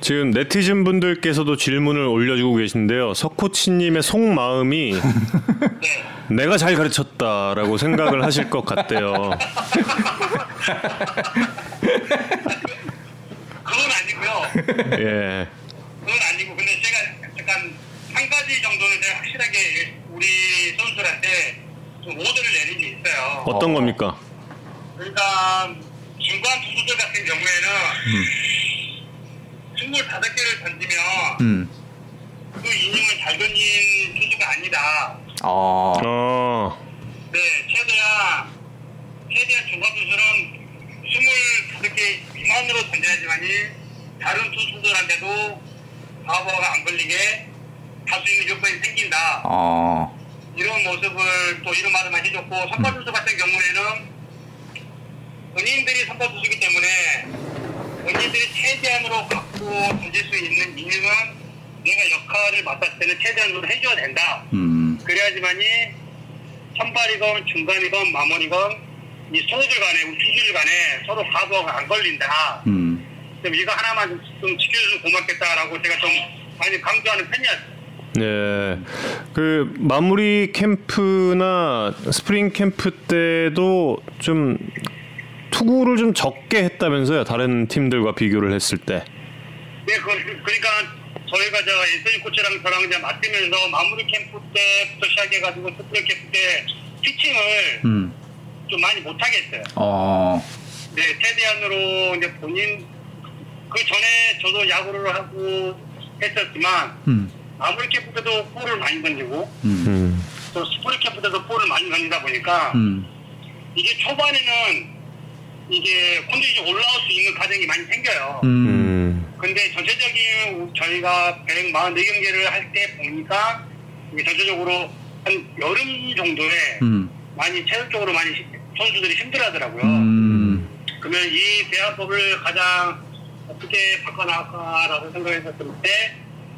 지금 네티즌 분들께서도 질문을 올려주고 계신데요. 서코치님의 속마음이 *laughs* 네. 내가 잘 가르쳤다라고 생각을 하실 것 같대요. 그건 아니고요. 예. 그건 아니고 근데 제가 약간 한 가지 정도는 제가 확실하게 우리 선수들한테 좀 오더를 내린 게 있어요. 어떤 어. 겁니까? 그러니까 중간 투수들 같은 경우에는 음. 25개를 던지면 음. 그 이닝을 잘 던진 투수가 아니다. 어. 어. 네, 최대한 최대한 중간 투수는 25개 미만으로 던져야지만이 다른 투수들한테도 바버가 안 걸리게 할수 있는 조건이 생긴다. 어. 이런 모습을 또 이런 말을 많이 해줬고 선발 투수 같은 경우에는 은인들이 선발 투수기 때문에 은인들이 최대한으로 갖고 던질 수 있는 이닝은 내가 역할을 맡았을 때는 최대한으로 해줘야 된다. 음. 그래야지만이 선발이건 중간이건 마무리건 이 선수들 간에 우리 투수들 간에 서로 과거가 안 걸린다. 음. 좀 이거 하나만 좀 지켜주면 고맙겠다라고 제가 좀 많이 강조하는 편이었어요. 네. 그 마무리 캠프나 스프링 캠프 때도 좀 투구를 좀 적게 했다면서요. 다른 팀들과 비교를 했을 때. 네, 그, 그러니까 저희가 저 앤서니 코치랑 저랑 이제 맡으면서 마무리 캠프 때부터 시작해가지고 스프링 캠프 때 피칭을 음. 좀 많이 못하게 했어요. 어. 네, 최대한으로 이제 본인 그 전에 저도 야구를 하고 했었지만 음. 마무리 캠프 때도 볼을 많이 던지고 음. 음. 또 스프링 캠프 때도 볼을 많이 던지다 보니까 음. 이게 초반에는 이게 컨디션이 올라올 수 있는 과정이 많이 생겨요. 음. 음. 근데 전체적인 저희가 144경기를 할 때 보니까 이게 전체적으로 한 여름 정도에 음. 많이 체력적으로 많이 시- 선수들이 힘들어하더라고요. 음. 그러면 이 대화법을 가장 어떻게 바꿔나갈까라고 생각했을 때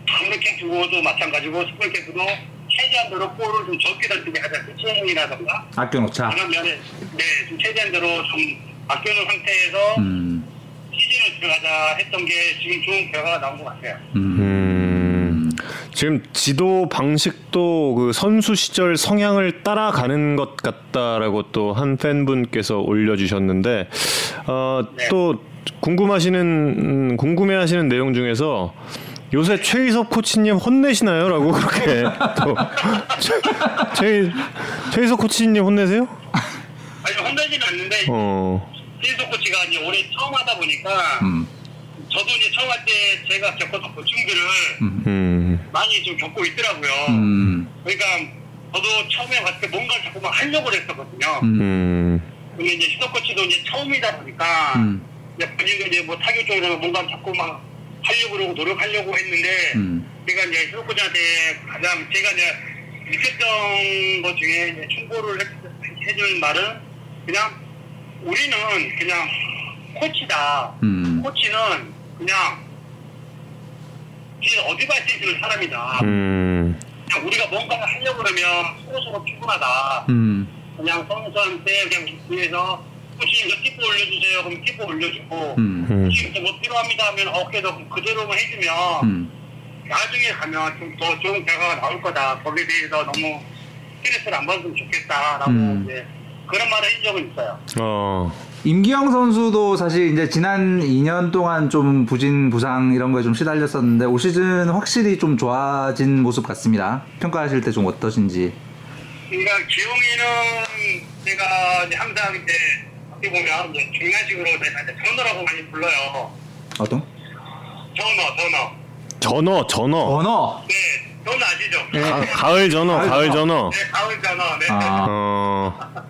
강력 캠프도 마찬가지고 스프링 캠프도 최대한대로 볼을 좀 적게 던지게 하자. 피칭이라던가 아껴놓자. 그런 면에 네, 좀 최대한대로 좀 아껴놓은 상태에서 음. 시즌을 들어가자 했던 게 지금 좋은 결과가 나온 것 같아요. 음. 음, 지금 지도 방식도 그 선수 시절 성향을 따라가는 것 같다라고 또 한 팬분께서 올려주셨는데 어, 네. 또 궁금하시는 음, 궁금해하시는 내용 중에서 요새 최희섭 코치님 혼내시나요?라고 그렇게 또 최, 최, 최희섭 코치님 혼내세요? 아니 혼나지는 않는데 어, 신속 코치가 이제 올해 처음 하다 보니까 음. 저도 이제 처음 할 때 제가 겪었던 고충들을 음. 음, 많이 좀 겪고 있더라고요. 음. 그러니까 저도 처음에 갔을 때 뭔가 자꾸 막 하려고 했었거든요. 음. 음, 근데 이제 신속 코치도 이제 처음이다 보니까 음. 이제 본인도 이제 뭐 타격 쪽으로 뭔가 자꾸 막 하려고 그러고 노력하려고 했는데 음. 제가 이제 신속 코치한테 가장 제가 이제 느꼈던 것 중에 이제 충고를 해- 해준 말은 그냥 우리는 그냥 코치다. 음. 코치는 그냥 어디 갈 수 있는 사람이다. 음, 그냥 우리가 뭔가를 하려고 그러면 서로서로 피곤하다. 음. 그냥 선수한테 그냥 뒤에서 코치 이거 팁 올려주세요. 그럼 팁 올려주고 음. 음, 뭐 필요합니다 하면 어깨도 그대로만 해주면 음. 나중에 가면 좀 더 좋은 결과가 나올 거다. 거기에 대해서 너무 스트레스를 안 받으면 좋겠다라고 음. 이제 그런 말을 한 적은 있어요. 어, 임기영 선수도 사실 이제 지난 2년 동안 좀 부진 부상 이런 거에 좀 시달렸었는데 올 시즌 확실히 좀 좋아진 모습 같습니다. 평가하실 때 좀 어떠신지. 그러니까 기용이는 제가 이제 항상 이제 어떻게 보면 이제 중간식으로 전어라고 많이 불러요. 어떤? 전어, 전어. 전어, 전어, 언어. 네, 전어 아시죠? 네. 가, 가을 전어, 가을 가을 전어. 전어. 네, 가을 전어. 네. 아. 어,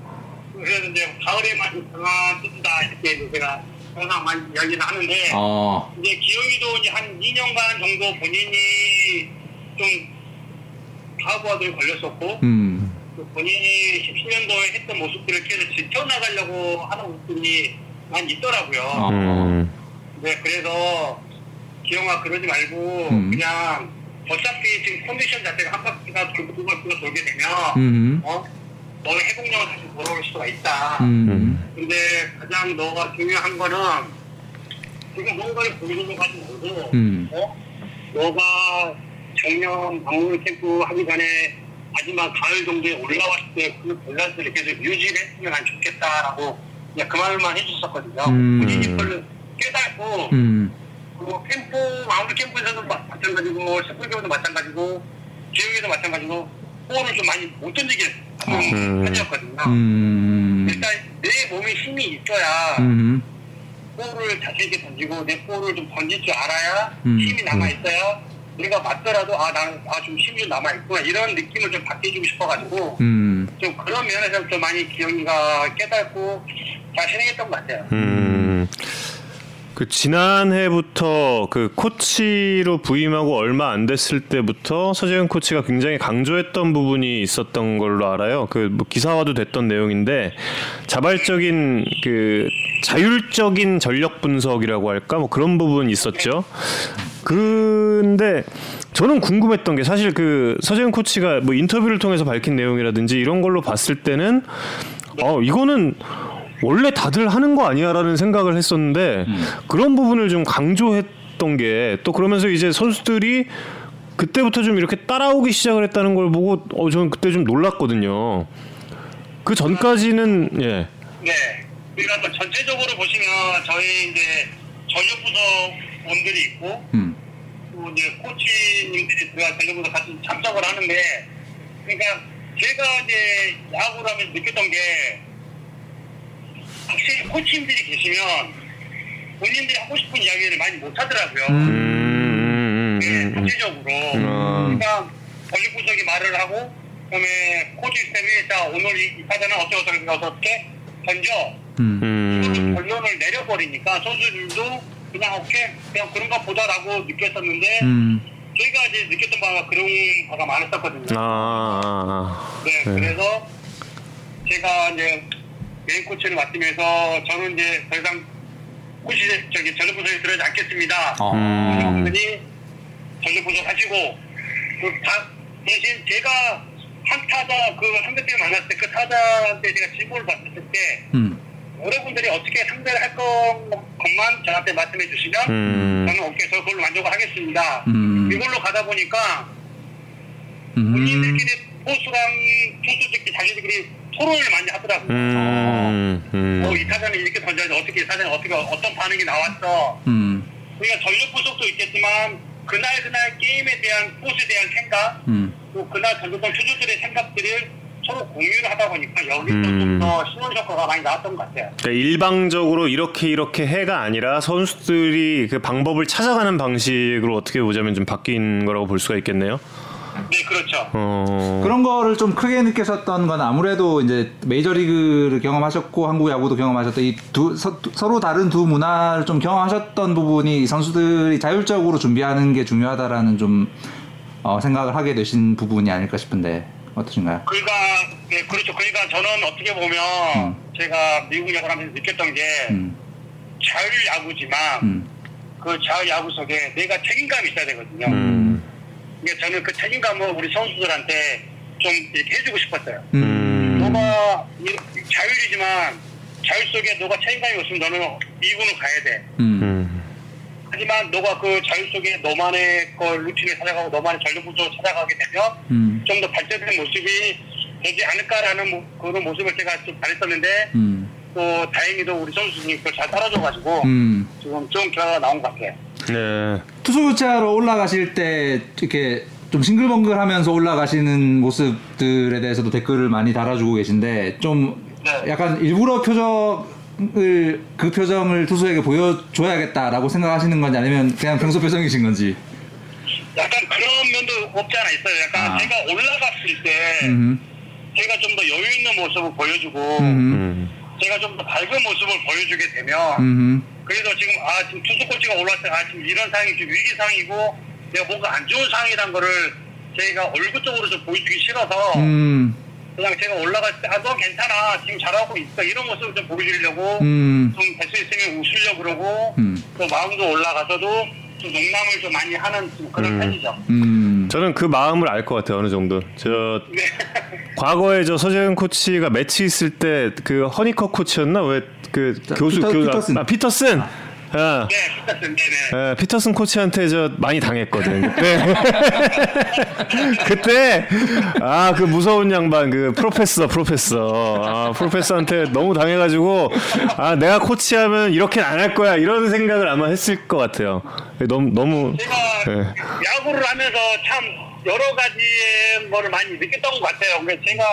*laughs* 그래서 이제 가을에만 강한 뜻이다 이렇게 제가 항상 많이 이야기를 하는데 어. 이제 기영이도 이제 한 2년간 정도 본인이 좀 가부화들 걸렸었고 음. 또 본인이 17년도에 했던 모습들을 계속 지켜나가려고 하는 모습이 많이 있더라고요. 어. 음, 네, 그래서 기영아 그러지 말고 음. 그냥 어차피 지금 컨디션 자체가 한 바퀴가 돌고 두 바퀴가 돌게 되면 음. 어? 너의 회복력은 다시 돌아올 수가 있다. 음. 근데 가장 너가 중요한 거는 지금 뭔가를 보이는 가지 말고 음. 어? 너가 작년 방문 캠프 하기 전에 마지막 가을 정도에 올라왔을 때 그 밸런스를 계속 유지를 했으면 난 좋겠다라고 그냥 그 말만 해주셨거든요. 음. 본인이 그걸 깨닫고 음. 그 캠프 마무리 캠프에서도 마- 마찬가지고 스쿨교도 마찬가지고 기영에도 마찬가지고 볼을 좀 많이 못 던지게 하는 음. 편이었거든요. 음. 일단 내 몸에 힘이 있어야 음. 볼을 자신 있게 던지고 내 볼을 좀 던질 줄 알아야 음. 힘이 남아 있어야 내가 맞더라도 아 나는 아좀 힘이 좀 남아 있구나 이런 느낌을 좀 받게 해주고 싶어가지고 음. 좀 그런 면에서 좀 많이 기영이가 깨닫고 잘 진행했던 것 같아요. 음. 그 지난해부터 그 코치로 부임하고 얼마 안 됐을 때부터 서재현 코치가 굉장히 강조했던 부분이 있었던 걸로 알아요. 그 뭐 기사화도 됐던 내용인데 자발적인 그 자율적인 전력 분석이라고 할까 뭐 그런 부분이 있었죠. 근데 저는 궁금했던 게 사실 그 서재현 코치가 뭐 인터뷰를 통해서 밝힌 내용이라든지 이런 걸로 봤을 때는 어 이거는 원래 다들 하는 거 아니야라는 생각을 했었는데 그런 부분을 좀 강조했던 게 또 그러면서 이제 선수들이 그때부터 좀 이렇게 따라오기 시작을 했다는 걸 보고 어 저는 그때 좀 놀랐거든요. 그 전까지는 예. 네. 그러니까 또 전체적으로 보시면 저희 이제 전력 부서원들이 있고 음. 또 이제 코치님들이 들어가 전력 부서 같이 참석을 하는데 그러니까 제가 이제 야구를 하면서 느꼈던 게 확실히 코치님들이 계시면 본인들이 하고 싶은 이야기를 많이 못 하더라고요. 음. 음, 음, 네, 음, 음. 전체적으로. 아. 그러니까 전력분석이 말을 하고 그다음에 코치 스텝이 자 오늘 이, 이 타자는 어떻게 어떻게 어떻게 던져 음. 음. 결론을 내려버리니까 선수들도 그냥 오케이 그냥 그런가 보다라고 느꼈었는데 음. 저희가 이제 느꼈던 바가 그런 바가 많았었거든요. 아, 아, 아. 네, 네. 그래서 제가 이제 메인 코치를 맡으면서 저는 이제 더 이상 코치 저기 전력 분석에 듣지 않겠습니다. 어. 음. 여러분들이 전력 분석 하시고 그 다, 대신 제가 한 타자 그 상대팀을 만났을 때 그 타자한테 제가 질문을 받았을 때 음. 여러분들이 어떻게 상대를 할 것- 것만 저한테 말씀해 주시면 음. 저는 오케이 저 그걸로 만족을 하겠습니다. 음. 이걸로 가다 보니까 음. 본인들끼리 포수랑 투수들끼리 자기들끼리 토론을 많이 하더라고요. 음. 음. 어, 이 타자는 이렇게 던져야지 어떻게 이 타자는 어떻게 어떤 반응이 나왔어. 음. 그러니까 전력 부족도 있겠지만 그날 그날 게임에 대한 포수에 대한 생각 음. 또 그날 던졌던 투수들의 생각들을 서로 공유를 하다 보니까 여기서 음. 좀더 신원 효과가 많이 나왔던 것 같아요. 그러니까 일방적으로 이렇게 이렇게 해가 아니라 선수들이 그 방법을 찾아가는 방식으로 어떻게 보자면 좀 바뀐 거라고 볼 수가 있겠네요. 네, 그렇죠. 어. 그런 거를 좀 크게 느끼셨던 건 아무래도 이제 메이저리그를 경험하셨고 한국 야구도 경험하셨던 이 두 서로 다른 두 문화를 좀 경험하셨던 부분이 선수들이 자율적으로 준비하는 게 중요하다라는 좀 어, 생각을 하게 되신 부분이 아닐까 싶은데 어떠신가요? 그러니까 네, 그렇죠. 그러니까 저는 어떻게 보면 음. 제가 미국 야구를 하면서 느꼈던 게 음. 자율 야구지만 음. 그 자율 야구 속에 내가 책임감이 있어야 되거든요. 음. 그러니까 저는 그 책임감을 우리 선수들한테 좀 이렇게 해주고 싶었어요. 음. 너가 이- 자율이지만 자율 속에 너가 책임감이 없으면 너는 미군을 가야 돼. 음. 음. 하지만 너가 그 자율 속에 너만의 그 루틴을 찾아가고 너만의 전력 구조를 찾아가게 되면 음. 좀더 발전된 모습이 되지 않을까라는 모- 그런 모습을 제가 좀 바랬었는데 음. 또 다행히도 우리 선수들이 그걸 잘 따라줘가지고 음. 지금 좋은 결과가 나온 것 같아요. 네. 투수 교체하러 올라가실 때 이렇게 좀 싱글벙글하면서 올라가시는 모습들에 대해서도 댓글을 많이 달아주고 계신데 좀 네. 약간 일부러 표정을 그 표정을 투수에게 보여줘야겠다라고 생각하시는 건지 아니면 그냥 평소 표정이신 건지. 약간 그런 면도 없지 않아 있어요. 약간 아. 제가 올라갔을 때 음. 제가 좀 더 여유 있는 모습을 보여주고 음. 음. 제가 좀 더 밝은 모습을 보여주게 되면 음. 그래서 지금 아 지금 투수 코치가 때아 지금 이런 상황이 지금 위기 상황이고 내가 뭔가 안 좋은 상황이란 거를 제가 얼굴적으로 좀 보여주기 싫어서 음. 그냥 제가 올라갈 때 아 너 괜찮아 지금 잘하고 있어 이런 모습을 좀 보여주려고 음. 좀될수 있으면 웃으려고 그러고 음. 또 마음도 올라가서도 좀 농담을 좀 많이 하는 좀 그런 음. 편이죠. 음. 저는 그 마음을 알 것 같아요 어느 정도. 저 네. 과거에 저 서재현 코치가 매치 있을 때 그 허니커 코치였나 왜 그 교수 교수 피터슨. 아 피터슨. 아, 네, 피터슨, 네네. 예, 피터슨 코치한테 저 많이 당했거든. 그때 *laughs* 그때 아 그 무서운 양반 그 프로페서 프로페서 아 프로페서한테 너무 당해가지고 아 내가 코치하면 이렇게는 안할 거야 이런 생각을 아마 했을 것 같아요. 너무 너무 제가 네. 야구를 하면서 참 여러 가지 거를 많이 느꼈던 것 같아요. 그래서 제가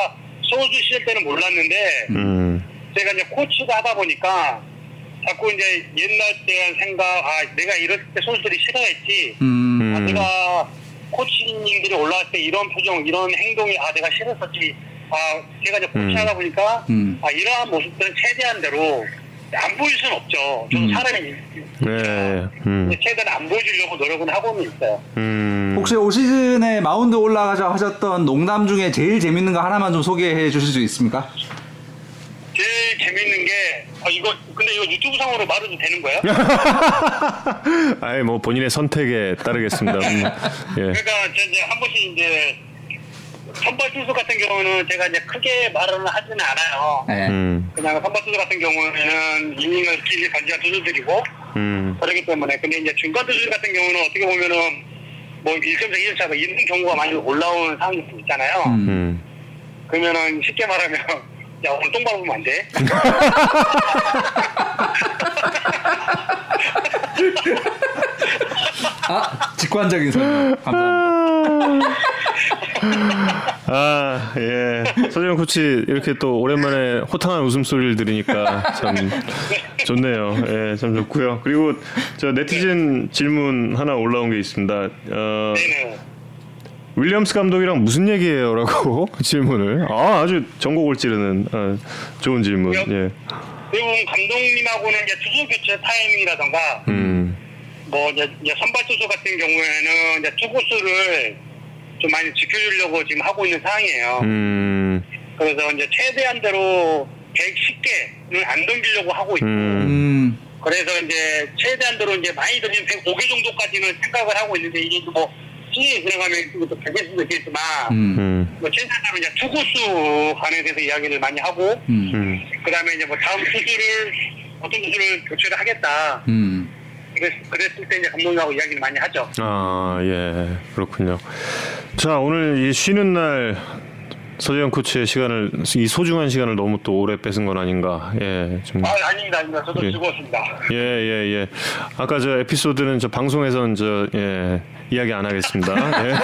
선수 시절 때는 몰랐는데 음, 제가 이제 코치가 하다 보니까 자꾸 이제 옛날 대한 생각, 아 내가 이럴 때 선수들이 싫어했지. 음. 아, 음. 내가 코치님들이 올라갈 때 이런 표정, 이런 행동이 아 내가 싫었었지. 아 제가 이제 코치하다 보니까 음. 아 이러한 모습들은 최대한 대로 안 보일 수는 없죠. 저는 음. 사람이 네, 음, 최대한 안 보여주려고 노력은 하고는 있어요. 음. 혹시 올 시즌에 마운드 올라가서 하셨던 농담 중에 제일 재밌는 거 하나만 좀 소개해 주실 수 있습니까? 제일 재밌는 게 아, 이거 근데 이거 유튜브 상으로 말해도 되는 거예요? *laughs* 아이 뭐 본인의 선택에 따르겠습니다. 음, 예. 그러니까 저 이제 한 번씩 이제 선발 투수 같은 경우는 제가 이제 크게 말은 하지는 않아요. 네. 음, 그냥 선발 투수 같은 경우에는 이닝을 길게 던지는 투수들이고 음, 그렇기 때문에 근데 이제 중간 투수 같은 경우는 어떻게 보면은 뭐 1점차, 2점차 뭐 이런 경우가 많이 올라오는 상황이 좀 있잖아요. 음. 음. 그러면은 쉽게 말하면 야 오늘 똥 밟으면 안 돼? 아 직관적인 설명 감사합니다. 아, 예. 서재영 코치 이렇게 또 오랜만에 호탕한 웃음소리를 들으니까 참 좋네요. 예, 참 좋고요. 그리고 저 네티즌 질문 하나 올라온 게 있습니다. 어, 네네. 윌리엄스 감독이랑 무슨 얘기예요라고 *laughs* 질문을. 아, 아주 전곡을 찌르는 어, 좋은 질문. 예. 대부분 감독님하고는 이제 투수 교체 타이밍이라던가 음. 뭐 이제, 이제 선발 투수 같은 경우에는 이제 투구수를 좀 많이 지켜주려고 지금 하고 있는 상황이에요. 음. 그래서 이제 최대한대로 110개는 안 던지려고 하고 있고 음. 음. 그래서 이제 최대한으로 이제 많이 던지면 105개 정도까지는 생각을 하고 있는데 이게 뭐 시즌이 지나가면 그것도 바뀔 수도 있겠지만 음. 음. 뭐 최대한으로 이제 투구수 관해서 이야기를 많이 하고 음. 음. 그 다음에 이제 뭐 다음 투수를 어떤 투수를 교체를 하겠다. 음. 그랬, 그랬을 때 이제 감독님하고 이야기를 많이 하죠. 아, 예. 그렇군요. 자, 오늘 이 쉬는 날 서재현 코치의 시간을 이 소중한 시간을 너무 또 오래 뺏은 건 아닌가. 예. 좀 아 아닙니다, 아닙니다. 저도 예. 즐거웠습니다. 예, 예, 예. 아까 저 에피소드는 저 방송에서는 저 예, 이야기 안 하겠습니다. 예.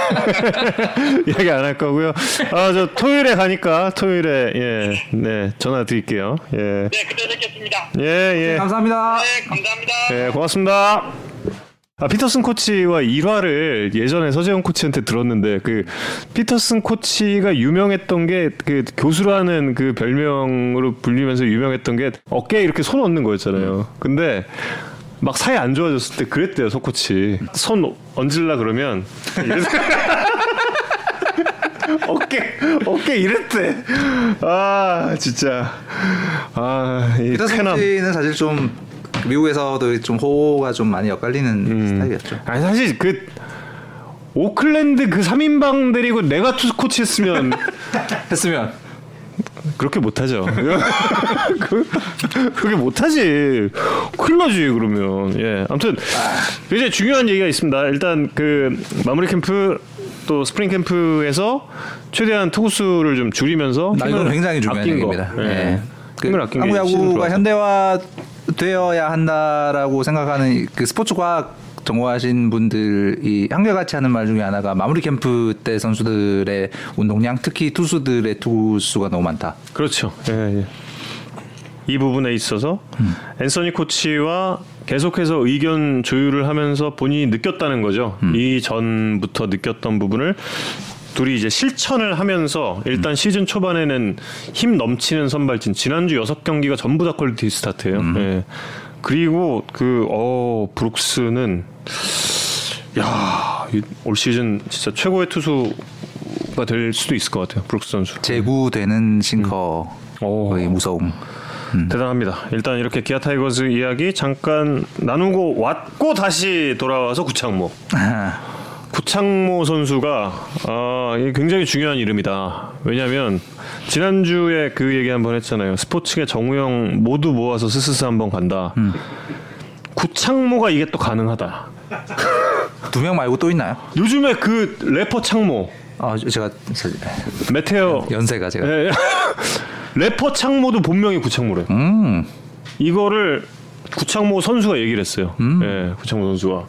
*laughs* 이야기 안 할 거고요. 아, 저 토요일에 가니까 토요일에 예, 네, 전화 드릴게요. 예. 네, 그때 뵙겠습니다. 예, 예. 감사합니다. 네, 감사합니다. 예, 고맙습니다. 아, 피터슨 코치와 일화를 예전에 서재영 코치한테 들었는데 그 피터슨 코치가 유명했던 게 그 교수라는 그 별명으로 불리면서 유명했던 게 어깨에 이렇게 손 얹는 거였잖아요. 근데 막 사이 안 좋아졌을 때 그랬대요, 서 코치. 손 얹으려 그러면 *laughs* 어깨 어깨 이랬대. 아, 진짜. 아, 이 피터 쾌남. 선수는 사실 좀 미국에서도 좀 호가 좀 많이 엇갈리는 음. 스타일이었죠. 아니 사실 그 오클랜드 그 3인방 데리고 내가 투수 코치 *laughs* 했으면 했으면 그렇게 못하죠. *laughs* 그, 그렇게 못하지. 큰일 나지 그러면. 예. 아무튼 이제 중요한 얘기가 있습니다. 일단 그 마무리 캠프 또 스프링 캠프에서 최대한 투구수를 좀 줄이면서 나 이건 굉장히 중요한 아낀. 얘기입니다. 예. 예. 그 아낀 한국 야구가. 현대화 되어야 한다라고 생각하는 그 스포츠 과학 전공하신 분들이 한결같이 하는 말 중에 하나가 마무리 캠프 때 선수들의 운동량 특히 투수들의 투구수가 너무 많다. 그렇죠. 예, 예. 이 부분에 있어서 앤서니 코치와 계속해서 의견 조율을 하면서 본인이 느꼈다는 거죠. 이 전부터 느꼈던 부분을 둘이 이제 실천을 하면서 일단 시즌 초반에는 힘 넘치는 선발진 지난주 여섯 경기가 전부 다 퀄리티 스타트예요. 예. 그리고 그 어 브룩스는 야, 이- 올 시즌 진짜 최고의 투수가 될 수도 있을 것 같아요. 브룩스 선수. 제구되는 싱커의 오. 무서움. 음. 대단합니다. 일단 이렇게 기아 타이거즈 이야기 잠깐 나누고 왔고 다시 돌아와서 구창모. *laughs* 구창모 선수가 아, 굉장히 중요한 이름이다. 왜냐하면 지난주에 그 얘기 한번 했잖아요. 스포츠계 정우영 모두 모아서 스스스 한번 간다. 음. 구창모가 이게 또 가능하다. *laughs* 두 명 말고 또 있나요? 요즘에 그 래퍼 창모, 아 제가 사실 메테오, 연세가 제가 예, 예. *laughs* 래퍼 창모도 본명이 구창모래요. 음 이거를 구창모 선수가 얘기를 했어요. 음. 예, 구창모 선수가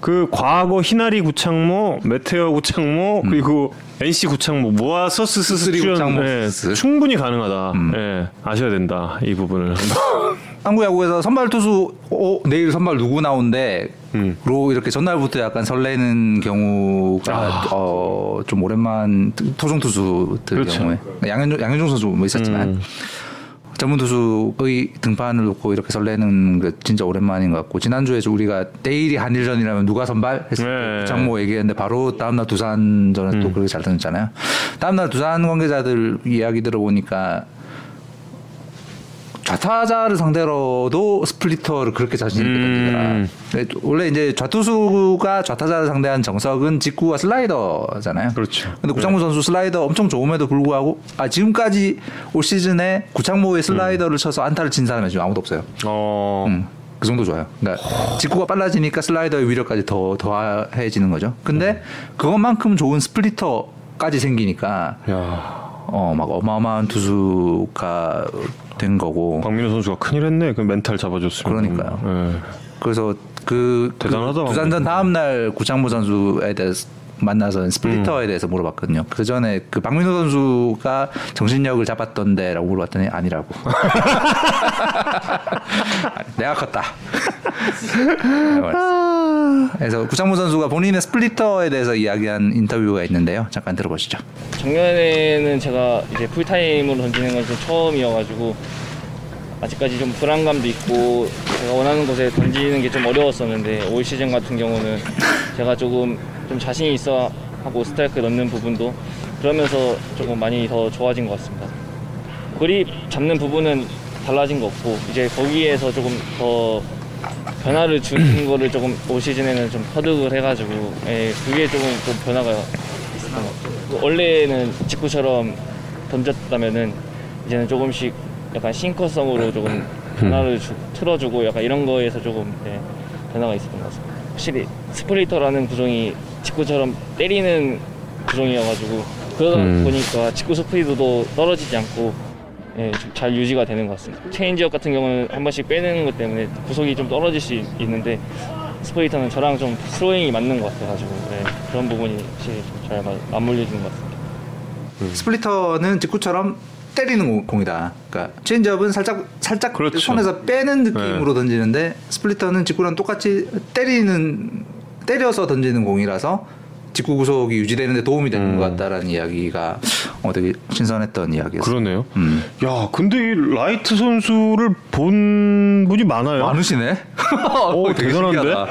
그 과거 히나리 구창모, 메테오 구창모 그리고 NC 구창모 모아서 스스리 구창모 예. 충분히 가능하다. 예, 아셔야 된다 이 부분을. *laughs* 한국 야구에서 선발 투수 어, 내일 선발 누구 나온대 음. 로 이렇게 전날부터 약간 설레는 경우가 아. 어, 좀 오랜만 토종 투수들 그렇죠. 경우에 양현종, 양현종 선수 뭐 있었지만 음. 전문 투수의 등판을 놓고 이렇게 설레는 게 진짜 오랜만인 것 같고 지난주에 우리가 내일이 한일전이라면 누가 선발 했을 네. 때 장모 얘기했는데 바로 다음날 두산전에 음. 또 그렇게 잘 던졌잖아요. 다음날 두산 관계자들 이야기 들어보니까 좌타자를 상대로도 스플리터를 그렇게 자신 있게 음. 던지더라. 원래 이제 좌투수가 좌타자를 상대한 정석은 직구와 슬라이더잖아요. 그렇죠. 근데 구창모 선수 슬라이더 엄청 좋음에도 불구하고 아 지금까지 올 시즌에 구창모의 슬라이더를 쳐서 안타를 친 사람이 지금 아무도 없어요. 어, 음, 그 정도 좋아요. 그러니까 직구가 빨라지니까 슬라이더의 위력까지 더 더해지는 거죠. 근데 그것만큼 좋은 스플리터까지 생기니까 야, 어 막 어마어마한 투수가 된 거고. 박민우 선수가 큰일 했네. 그 멘탈 잡아줬으면. 그러니까요. 예. 그래서 그, 대단하다, 그 두산전 다음 날 구창모 선수에 대해서 만나서 스플리터에 대해서 물어봤거든요. 그 전에 그 박민우 선수가 정신력을 잡았던데라고 물어봤더니 아니라고. *laughs* 내가 컸다. 그래서 구창모 선수가 본인의 스플리터에 대해서 이야기한 인터뷰가 있는데요. 잠깐 들어보시죠. 작년에는 제가 이제 풀타임으로 던지는 건 좀 처음이어가지고 아직까지 좀 불안감도 있고 제가 원하는 곳에 던지는 게 좀 어려웠었는데 올 시즌 같은 경우는 제가 조금 좀 자신이 있어 하고 스트라이크 넣는 부분도 그러면서 조금 많이 더 좋아진 것 같습니다. 그립 잡는 부분은 달라진 거 없고 이제 거기에서 조금 더 변화를 주는 *clears throat* 거를 조금 올 시즌에는 좀 터득을 해가지고 예, 그게 조금 좀 변화가 있었던 것 같아요. 원래는 직구처럼 던졌다면은 이제는 조금씩 약간 싱커성으로 조금 변화를 주, 틀어주고 약간 이런 거에서 조금 예, 변화가 있었던 것 같습니다. 확실히 스플리터라는 구종이 직구처럼 때리는 구종이어가지고 그러다 음. 보니까 직구 스피드도 떨어지지 않고 예, 좀 잘 유지가 되는 것 같습니다. 체인지업 같은 경우는 한 번씩 빼내는 것 때문에 구속이 좀 떨어질 수 있- 있는데 스플리터는 저랑 좀 스로잉이 맞는 것 같아가지고 예, 그런 부분이 확실히 맞물려지는 것 같습니다. 스플리터는 직구처럼 때리는 공- 공이다. 그러니까 체인지업은 살짝 살짝 그렇죠. 손에서 빼는 느낌으로 던지는데 스플리터는 직구랑 똑같이 때리는 때려서 던지는 공이라서 직구 구속이 유지되는데 도움이 되는 음. 것 같다라는 이야기가 어, 되게 신선했던 이야기였어요. 그러네요. 음. 야, 근데 이 라이트 선수를 본 분이 많아요. 많으시네. *laughs* 오, 되게 대단한데? 야,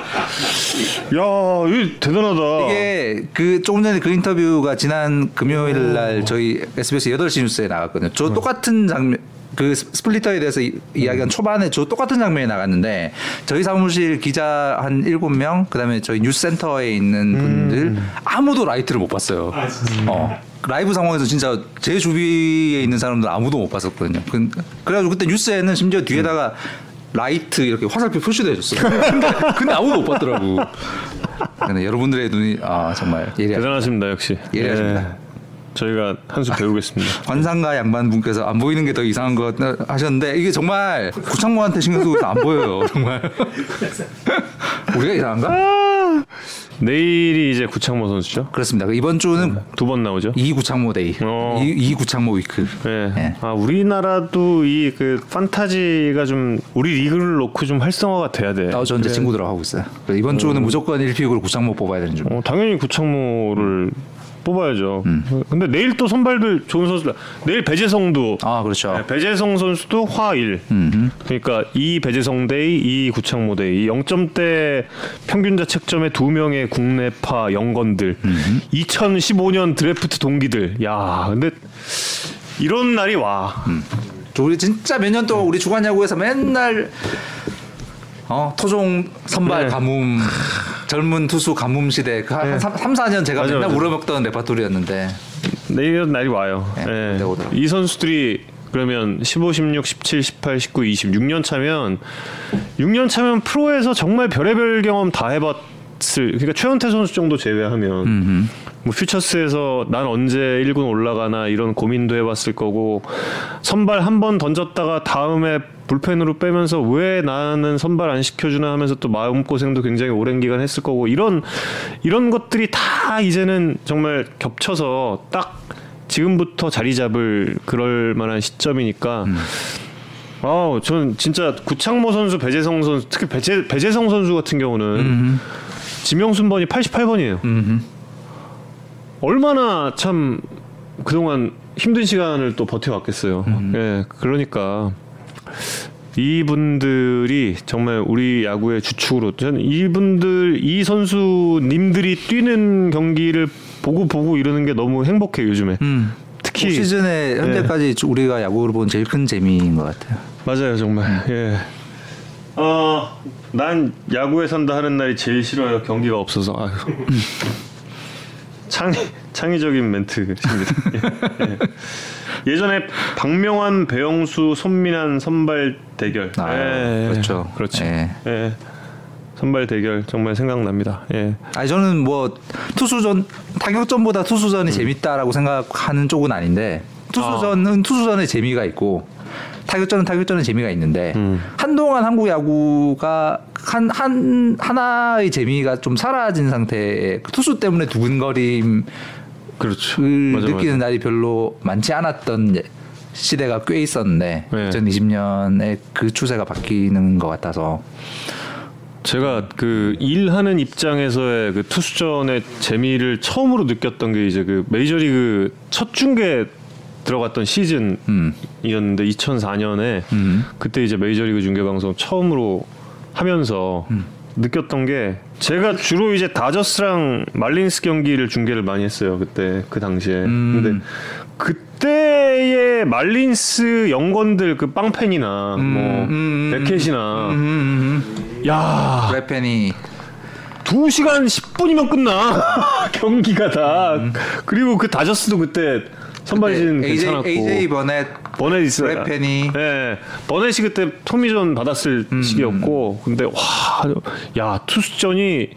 이 대단하다. 이게 그 조금 전에 그 인터뷰가 지난 금요일 날 저희 SBS 8시 뉴스에 나갔거든요. 저 똑같은 장면 그 스- 스플리터에 대해서 이, 이야기한 초반에 저 똑같은 장면이 나갔는데 저희 사무실 기자 한 7명 그다음에 저희 뉴스센터에 있는 분들 아무도 라이트를 못 봤어요. 어. 라이브 상황에서 진짜 제 주위에 있는 사람들 아무도 못 봤었거든요. 그, 그래가지고 그때 뉴스에는 심지어 뒤에다가 라이트 이렇게 화살표 표시도 해줬어요. *laughs* 근데, 근데 아무도 못 봤더라고. 근데 여러분들의 눈이 아 정말 예리하다. 대단하십니다, 역시. 예리하십니다. 예. 저희가 한 수 배우겠습니다. *laughs* 관상가 양반 분께서 안 보이는 게 더 이상한 걸 하셨는데 이게 정말 구창모한테 신경 쓰고 안 보여요 *laughs* 정말 *laughs* 우리가 이상한가? 내일이 이제 구창모 선수죠. 그렇습니다 그 이번 주는 두번 나오죠. 이 구창모 day 어. 이, 이 구창모 week 예. 예. 아 우리나라도 이 그 판타지가 좀 우리 리그를 놓고 좀 활성화가 돼야 돼. 아, 저는 제 친구들하고 하고 있어요 그래서 이번 주는 무조건 1 pick으로 구창모 뽑아야 되는 중 어, 당연히 구창모를 뽑아야죠. 근데 내일 또 선발들 좋은 선수들. 내일 배제성도 아 그렇죠 네, 배제성 선수도 화요일. 음. 그러니까 이 배제성 day, 이 구창모 day, 이 0점대 평균 자 책점의 두 명의 국내파 영건들, 2015년 드래프트 동기들. 야, 근데 이런 날이 와. 저 우리 진짜 몇 년 동안 우리 주간 야구에서 맨날 어 토종 선발 네. 가뭄 젊은 투수 가뭄 시대 그 한 네. 3, 4년 제가 맞아, 맨날 맞아. 우려먹던 레파토리였는데 내일 이런 날이 와요. 네, 예. 네. 이 선수들이 그러면 15, 16, 17, 18, 19, 20, 6년 차면 6년 차면 프로에서 정말 별의별 경험 다 해봤을 그러니까 최원태 선수 정도 제외하면 뭐 퓨처스에서 난 언제 1군 올라가나 이런 고민도 해봤을 거고 선발 한 번 던졌다가 다음에 불펜으로 빼면서 왜 나는 선발 안 시켜주나 하면서 또 마음 고생도 굉장히 오랜 기간 했을 거고 이런 이런 것들이 다 이제는 정말 겹쳐서 딱 지금부터 자리 잡을 그럴 만한 시점이니까 아우 저는 진짜 구창모 선수, 배재성 선수 특히 배재, 배재성 선수 같은 경우는 지명순번이 88번이에요. 음흠. 얼마나 참 그동안 힘든 시간을 또 버텨왔겠어요. 음. 예, 그러니까 이분들이 정말 우리 야구의 주축으로 저는 이분들 이 선수님들이 뛰는 경기를 보고 보고 이러는 게 너무 행복해요 요즘에. 음. 특히 올 시즌에 현재까지 우리가 야구를 본 제일 큰 재미인 것 같아요. 맞아요 정말. 예. 어, 난 야구에 산다 하는 날이 제일 싫어요. 경기가 없어서. 아유. 창 창의적인 멘트입니다. 예. 예전에 박명환, 배영수, 손민환 선발 대결. 아, 그렇죠. 그렇죠. 예. 예. 선발 대결 정말 생각납니다. 예. 아니 저는 뭐 투수전 타격전보다 음. 투수전이 재밌다라고 생각하는 쪽은 아닌데 투수전은 투수전의 재미가 있고 타격전은 타격전의 재미가 있는데 음. 한동안 한국 야구가 한, 한 하나의 재미가 좀 사라진 상태에 그 투수 때문에 두근거림을 그렇죠. 맞아, 느끼는 맞아. 날이 별로 많지 않았던 시대가 꽤 있었는데 네. 2020년에 그 추세가 바뀌는 것 같아서 제가 그 일하는 입장에서의 그 투수전의 재미를 처음으로 느꼈던 게 이제 그 메이저리그 첫 중계 들어갔던 시즌이었는데 음. 2004년에 음. 그때 이제 메이저리그 중계 방송 처음으로 하면서 음. 느꼈던 게 제가 주로 이제 다저스랑 말린스 경기를 중계를 많이 했어요 그때 그 당시에 음. 근데 그때 롯데의 말린스 영건들 그 빵팬이나 뭐 음, 베켓이나 음, 야 브레펜이 2시간 10분이면 끝나 *laughs* 경기가 다 그리고 그 다저스도 그때 선발진 AJ, 괜찮았고 AJ 버넷 버넷 있어요. 브래펜이. 예. 버넷이 그때 토미전 받았을 음. 시기였고 근데 와, 야 투수전이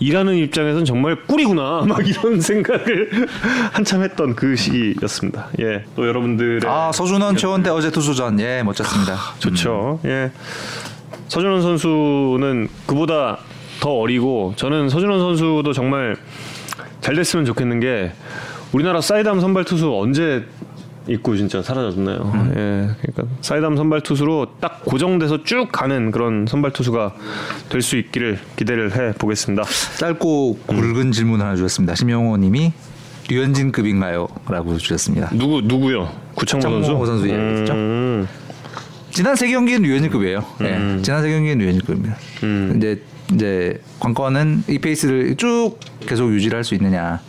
일하는 입장에선 정말 꿀이구나 *laughs* 막 이런 생각을 *laughs* 한참 했던 그 시기였습니다. 예. 또 여러분들의 아 서준원 최원태 어제 투수전 예 멋졌습니다. 좋죠. 예. 서준원 선수는 그보다 더 어리고 저는 서준원 선수도 정말 잘 됐으면 좋겠는 게 우리나라 사이담 선발 투수 언제 있고 진짜 사라졌나요? 예. 그러니까 사이담 선발 투수로 딱 고정돼서 쭉 가는 그런 선발 투수가 될 수 있기를 기대를 해 보겠습니다. 짧고 굵은 질문 하나 주셨습니다. 심영호님이 류현진급인가요?라고 주셨습니다. 누구 누구요? 구창모 선수? 구창모 선수 이야기했죠? 음, 지난 세 경기는 류현진급이에요. 네, 음. 지난 세 경기는 류현진급입니다. 음. 이제 이제 관건은 이 페이스를 쭉 계속 유지를 할 수 있느냐.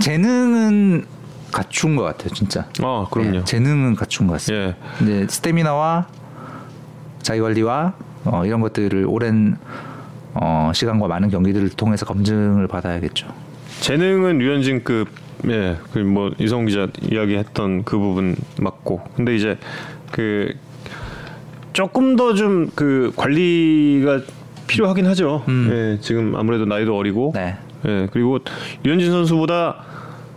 재능은 갖춘 것 같아요, 진짜. 아 그럼요. 예, 재능은 갖춘 것 같습니다. 예. 이제 스태미나와 자기 관리와 어, 이런 것들을 오랜 어, 시간과 많은 경기들을 통해서 검증을 받아야겠죠. 재능은 류현진급 예, 그 뭐 이성 기자 이야기했던 그 부분 맞고 근데 이제 그 조금 더 좀 그 관리가 필요하긴 하죠. 예, 지금 아무래도 나이도 어리고 네. 예, 그리고 류현진 선수보다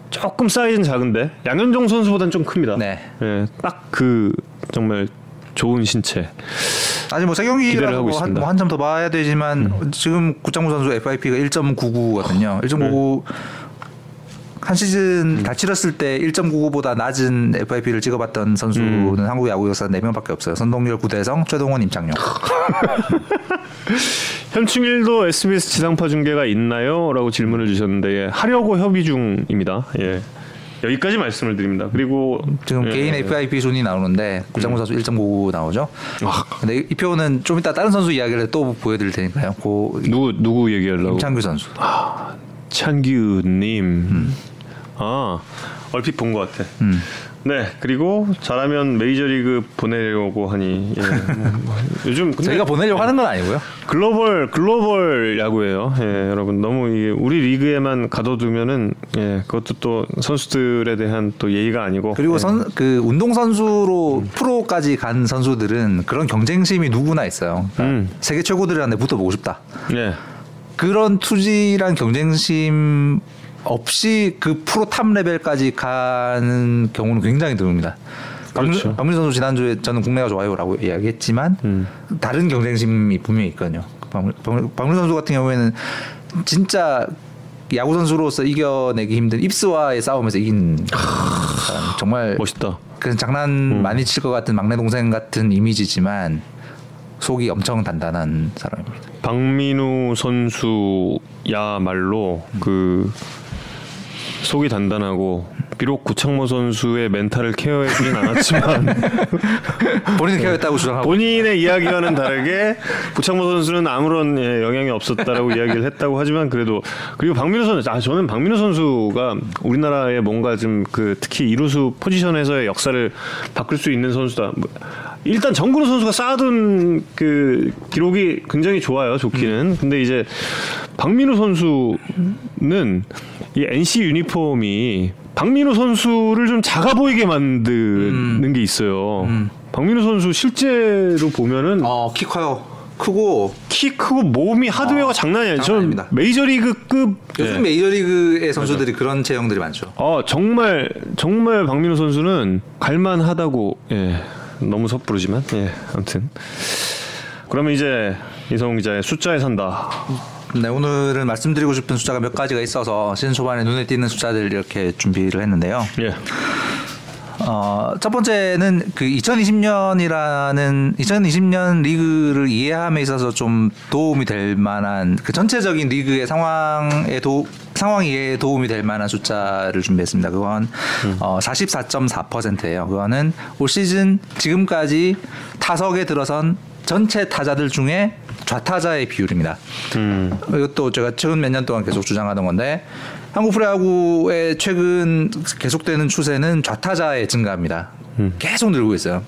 조금 사이즈는 작은데 양현종 선수보다는 좀 큽니다. 네. 예, 딱 그 정말 좋은 신체. 아직 뭐세 기대를 경기라고 하고 뭐 있습니다. 음. 한점 더 봐야 되지만 지금 구창모 선수 FIP가 1.99거든요. 1.99 한 시즌 다 치렀을 때 1.99보다 낮은 FIP를 찍어봤던 선수는 음. 한국 야구 역사 4명밖에 없어요. 선동열, 구대성, 최동원, 임창용. *laughs* 현충일도 SBS 지상파 중계가 있나요? 라고 질문을 주셨는데 예, 하려고 협의 중입니다. 예. 여기까지 말씀을 드립니다. 그리고 지금 예, 개인 예. FIP 순위 나오는데 구창모 선수 1.99 나오죠. 아. 근데 이 표는 좀 이따 다른 선수 이야기를 또 보여드릴 테니까요. 고 누구 누구 얘기하려고? 임창규 선수. 찬규님. 음. 아 얼핏 본 것 같아. 음. 네 그리고 잘하면 메이저리그 보내려고 하니 예, 뭐, *laughs* 요즘 근데 저희가 보내려고 하는 건 아니고요. 글로벌 글로벌 야구예요. 예, 여러분 너무 이게 우리 리그에만 가둬두면은 예, 그것도 또 선수들에 대한 또 예의가 아니고 그리고 예. 선, 그 운동 선수로 프로까지 간 선수들은 그런 경쟁심이 누구나 있어요. 그러니까 음. 세계 최고들한테 붙어보고 싶다. 예. 그런 투지란 경쟁심 없이 그 프로 top 레벨까지 가는 경우는 굉장히 드뭅니다. 그렇죠. 박민우 선수 지난주에 저는 국내가 좋아요라고 이야기했지만 음. 다른 경쟁심이 분명히 있거든요. 박민우 선수 같은 경우에는 진짜 야구 선수로서 이겨내기 힘든 yips와의 싸움에서 이긴. 정말 멋있다. 그냥 장난 많이 칠 것 같은 막내 동생 같은 이미지지만 속이 엄청 단단한 사람입니다. 박민우 선수야말로 그 속이 단단하고 비록 구창모 선수의 멘탈을 케어해주진 않았지만 *laughs* 본인은 케어했다고 주장하고 본인의 이야기와는 다르게 구창모 선수는 아무런 예, 영향이 없었다라고 이야기를 했다고 하지만 그래도 그리고 박민우 선수 아 저는 박민우 선수가 우리나라의 뭔가 좀 그 특히 이루수 포지션에서의 역사를 바꿀 수 있는 선수다. 뭐, 일단 정근우 선수가 쌓아둔 그 기록이 굉장히 좋아요. 좋기는. 근데 이제 박민우 선수는 이 NC 유니폼이 박민우 선수를 좀 작아 보이게 만드는 게 있어요. 박민우 선수 실제로 보면은 어, 키 커요. 크고 키 크고 몸이 하드웨어가 장난이 아니에요. 저는 장난 아닙니다. 메이저리그급 요즘 예. 메이저리그의 선수들이 그런 체형들이 많죠. 어 정말 정말 박민우 선수는 갈만하다고 예 너무 섣부르지만 예 아무튼. 그러면 이제 이성훈 기자의 숫자에 산다. 네, 오늘은 말씀드리고 싶은 숫자가 몇 가지가 있어서 시즌 초반에 눈에 띄는 숫자들 이렇게 준비를 했는데요. 예. 어, 첫 번째는 그 2020년이라는 2020년 리그를 이해함에 있어서 좀 도움이 될 만한 그 전체적인 리그의 상황에 도 상황 이해에 도움이 될 만한 숫자를 준비했습니다. 그건 어, 44.4%예요. 그거는 올 시즌 지금까지 타석에 들어선 전체 타자들 중에 좌타자의 비율입니다. 음. 이것도 제가 최근 몇 년 동안 계속 주장하던 건데 한국 프로야구의 최근 계속되는 추세는 좌타자의 증가입니다. 계속 늘고 있어요.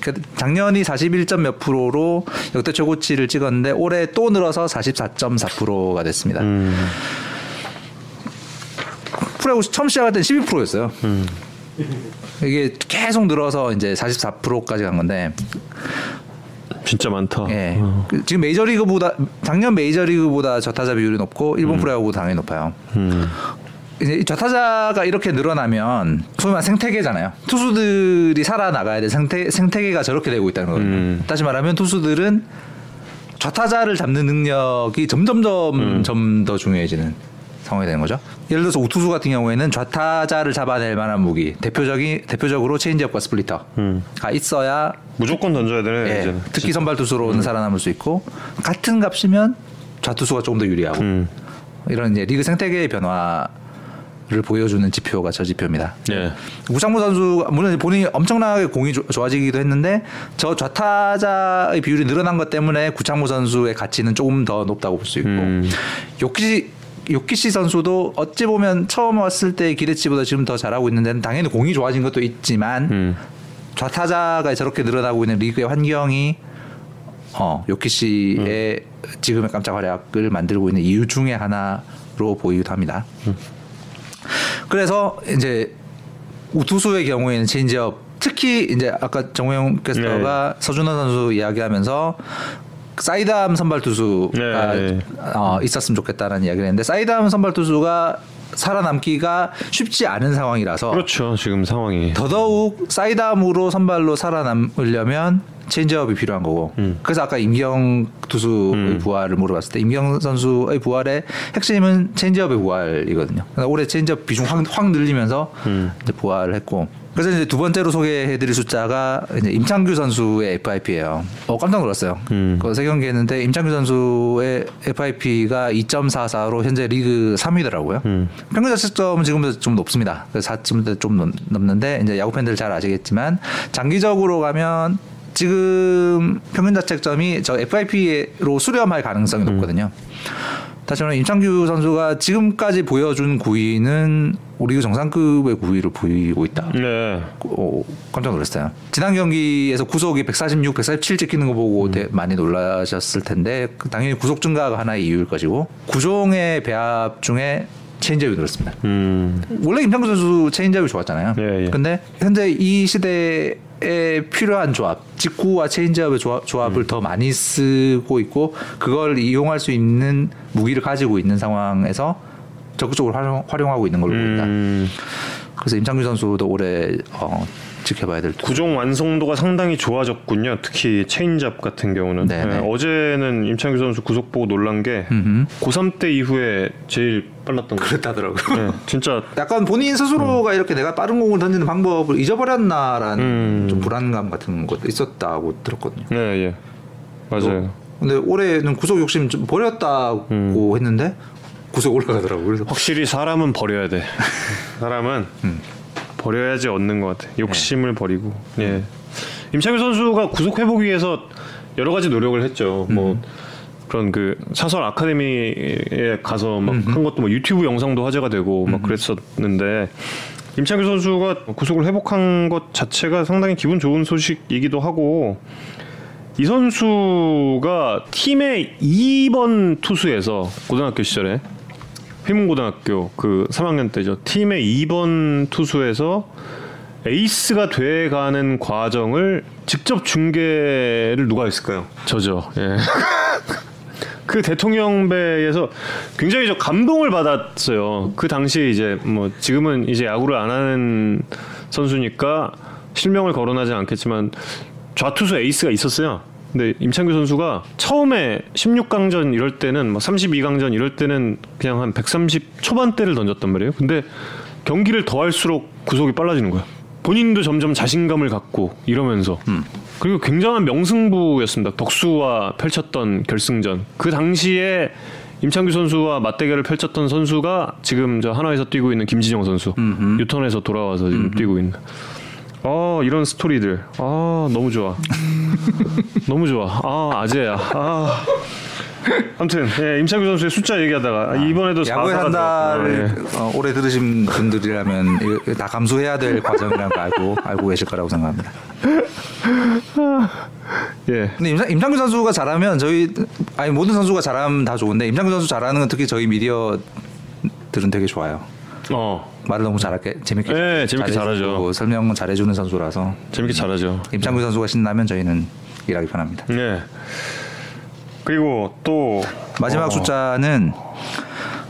그 작년이 41점 몇 프로로 역대 최고치를 찍었는데 올해 또 늘어서 44.4%가 됐습니다. 프로야구 처음 시작할 땐 12%였어요. 이게 계속 늘어서 이제 44%까지 간 건데 진짜 많다. 예. 어. 그 지금 메이저리그보다 작년 메이저리그보다 저타자 비율이 높고 일본 프로야구보다 당연히 높아요. 음. 이제 이 저타자가 이렇게 늘어나면 소위 말 생태계잖아요. 투수들이 살아나가야 될 생태 생태계가 저렇게 되고 있다는 거예요. 음. 다시 말하면 투수들은 좌타자를 잡는 능력이 점점점 음. 좀더 중요해지는 상황이 되는 거죠. 예를 들어서 우투수 같은 경우에는 좌타자를 잡아낼 만한 무기 대표적인 대표적으로 체인지업과 스플리터가 음. 있어야 무조건 던져야 되네. 예, 이제는. 특히 선발 투수로는 살아남을 수 있고 같은 값이면 좌투수가 조금 더 유리하고 음. 이런 이제 리그 생태계의 변화 를 보여주는 지표가 저 지표입니다. 예. 구창모 선수 물론 본인이 엄청나게 공이 조- 좋아지기도 했는데 저 좌타자의 비율이 늘어난 것 때문에 구창모 선수의 가치는 조금 더 높다고 볼 수 있고 음. 요키시 요키시 선수도 어찌 보면 처음 왔을 때 기대치보다 지금 더 잘하고 있는데 당연히 공이 좋아진 것도 있지만 음. 좌타자가 저렇게 늘어나고 있는 리그의 환경이 어 요키시의 지금의 깜짝 활약을 만들고 있는 이유 중에 하나로 보이기도 합니다. 그래서 이제 우투수의 경우에는 체인지업 특히 이제 아까 정우영 캐스터가 서준원 선수 이야기하면서 사이드암 선발 투수가 네, 네. 어, 있었으면 좋겠다는 이야기를 했는데 사이드암 선발 투수가 살아남기가 쉽지 않은 상황이라서 그렇죠. 지금 상황이. 더더욱 사이드암으로 선발로 살아남으려면 체인지업이 필요한 거고 음. 그래서 아까 임찬규 투수의 부활을 물어봤을 때 임찬규 선수의 부활의 핵심은 체인지업의 부활이거든요. 그래서 올해 체인지업 비중 확, 확 늘리면서 음. 이제 부활을 했고 그래서 이제 두 번째로 소개해드릴 숫자가 이제 임찬규 선수의 FIP예요. 어 깜짝 놀랐어요. 음. 그 세 경기 했는데 임찬규 선수의 FIP가 2.44로 현재 리그 3위더라고요. 음. 평균 자책점은 지금보다 좀 높습니다. 그래서 4점대 좀 넘- 넘는데 이제 야구 팬들 잘 아시겠지만 장기적으로 가면 지금 평균 자책점이 저 FIP로 수렴할 가능성이 높거든요. 다시 말하면 임찬규 선수가 지금까지 보여준 구위는 리그 정상급의 구위를 보이고 있다. 네. 어, 깜짝 놀랐어요. 지난 경기에서 구속이 146, 147 찍히는 거 보고 되- 많이 놀라셨을 텐데 그 당연히 구속 증가가 하나의 이유일 것이고 구종의 배합 중에 체인지업이 늘었습니다. 음. 원래 임찬규 선수 체인지업이 좋았잖아요. 예, 예. 근데 현재 이 시대에 필요한 조합, 직구와 체인지업의 조합, 조합을 음. 더 많이 쓰고 있고 그걸 이용할 수 있는 무기를 가지고 있는 상황에서 적극적으로 활용, 활용하고 있는 걸로 보인다. 음. 그래서 임찬규 선수도 올해 어, 지켜봐야 될. 구종 완성도가 상당히 좋아졌군요. 특히 체인지업 같은 경우는 네네. 네, 어제는 임찬규 선수 구속 보고 놀란 게 음흠. 고3 때 이후에 제일 빨랐던 거. 그렇다더라고요. 네, 진짜 *laughs* 약간 본인 스스로가 이렇게 내가 빠른 공을 던지는 방법을 잊어버렸나라는 음. 좀 불안감 같은 것도 있었다고 들었거든요. 네, 예. 맞아요. 근데 올해는 구속 욕심 좀 버렸다고 음. 했는데 구속 올라가더라고요. 그래서 확실히 사람은 버려야 돼. *laughs* 사람은 음. 버려야지 얻는 것 같아. 욕심을 버리고. 예. 임창규 선수가 구속 회복 위해서 여러 가지 노력을 했죠. 뭐 그런 그 사설 아카데미에 가서 막 한 것도 뭐 유튜브 영상도 화제가 되고 막 그랬었는데 임창규 선수가 구속을 회복한 것 자체가 상당히 기분 좋은 소식이기도 하고 이 선수가 팀의 2번 투수에서 고등학교 시절에 회문고등학교 그 3학년 때죠. 팀의 2번 투수에서 에이스가 돼가는 과정을 직접 중계를 누가 했을까요? 저죠. 예. *laughs* 그 대통령배에서 굉장히 저 감동을 받았어요. 그 당시에 이제 뭐 지금은 이제 야구를 안 하는 선수니까 실명을 거론하지 않겠지만 좌투수 에이스가 있었어요. 근데 임창규 선수가 처음에 16강전 이럴 때는 뭐 32강전 이럴 때는 그냥 한 130 초반대를 던졌단 말이에요. 근데 경기를 더 할수록 구속이 빨라지는 거야. 본인도 점점 자신감을 갖고 이러면서 그리고 굉장한 명승부였습니다. 덕수와 펼쳤던 결승전. 그 당시에 임창규 선수와 맞대결을 펼쳤던 선수가 지금 저 한화에서 뛰고 있는 김진영 선수. 음흠. 유턴에서 돌아와서 지금 뛰고 있는. 어 이런 스토리들. 아 너무 좋아. *laughs* 너무 좋아. 아 아재야. 아. 아무튼 예, 임창규 선수의 숫자 얘기하다가 이번에도 야구의 4사가 한달을 어, 오래 들으신 분들이라면 다 감수해야 될 과정이라는 거 알고 알고 계실 거라고 생각합니다. *laughs* 예. 근데 임상, 임창규 선수가 잘하면 저희 아니 모든 선수가 잘하면 다 좋은데 임창규 선수 잘하는 건 특히 저희 미디어들은 되게 좋아요. 어 말을 너무 잘하게 재밌게 네, 재밌게 잘하죠. 설명은 잘해주는 선수라서 재밌게 잘하죠. 임창규 선수가 신나면 저희는 일하기 편합니다. 예. 그리고 또 마지막 어, 숫자는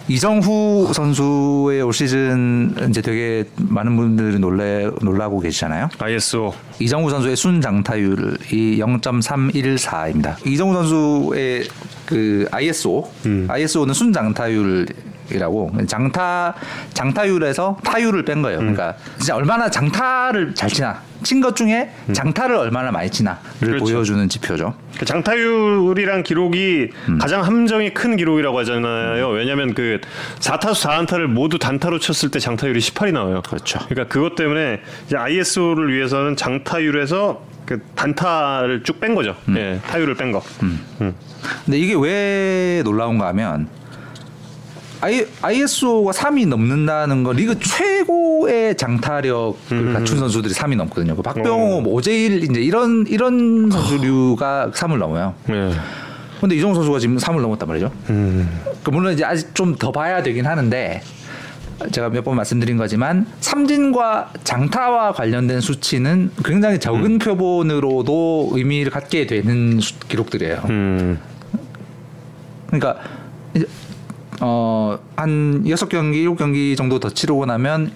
이정후 선수의 올 시즌 이제 되게 많은 분들이 놀래 놀라고 계시잖아요. ISO 이정후 선수의 순장타율이 0.314입니다. 이정후 선수의 그 ISO, ISO는 순장타율 이라고 장타 장타율에서 타율을 뺀 거예요. 그러니까 진짜 얼마나 장타를 잘 치나, 친 것 중에 장타를 얼마나 많이 치나를 그렇죠. 보여주는 지표죠. 그 장타율이란 기록이 가장 함정이 큰 기록이라고 하잖아요. 왜냐하면 그 4타수 4안타를 모두 단타로 쳤을 때 장타율이 18이 나와요. 그렇죠. 그러니까 그것 때문에 이제 ISO를 위해서는 장타율에서 그 단타를 쭉 뺀 거죠. 예, 타율을 뺀 거. 음. 근데 이게 왜 놀라운가 하면 ISO가 3이 넘는다는 건 리그 최고의 장타력을 갖춘 선수들이 3이 넘거든요. 그 박병호, 어. 뭐 오재일 이제 이런 이런 선수류가 3을 넘어요. 예. 근데 이정우 선수가 지금 3을 넘었단 말이죠. 음. 그 물론 이제 아직 좀 더 봐야 되긴 하는데 제가 몇 번 말씀드린 거지만 삼진과 장타와 관련된 수치는 굉장히 적은 표본으로도 의미를 갖게 되는 수- 기록들이에요. 음. 그러니까 어 한 여섯 경기 일곱 경기 정도 더 치르고 나면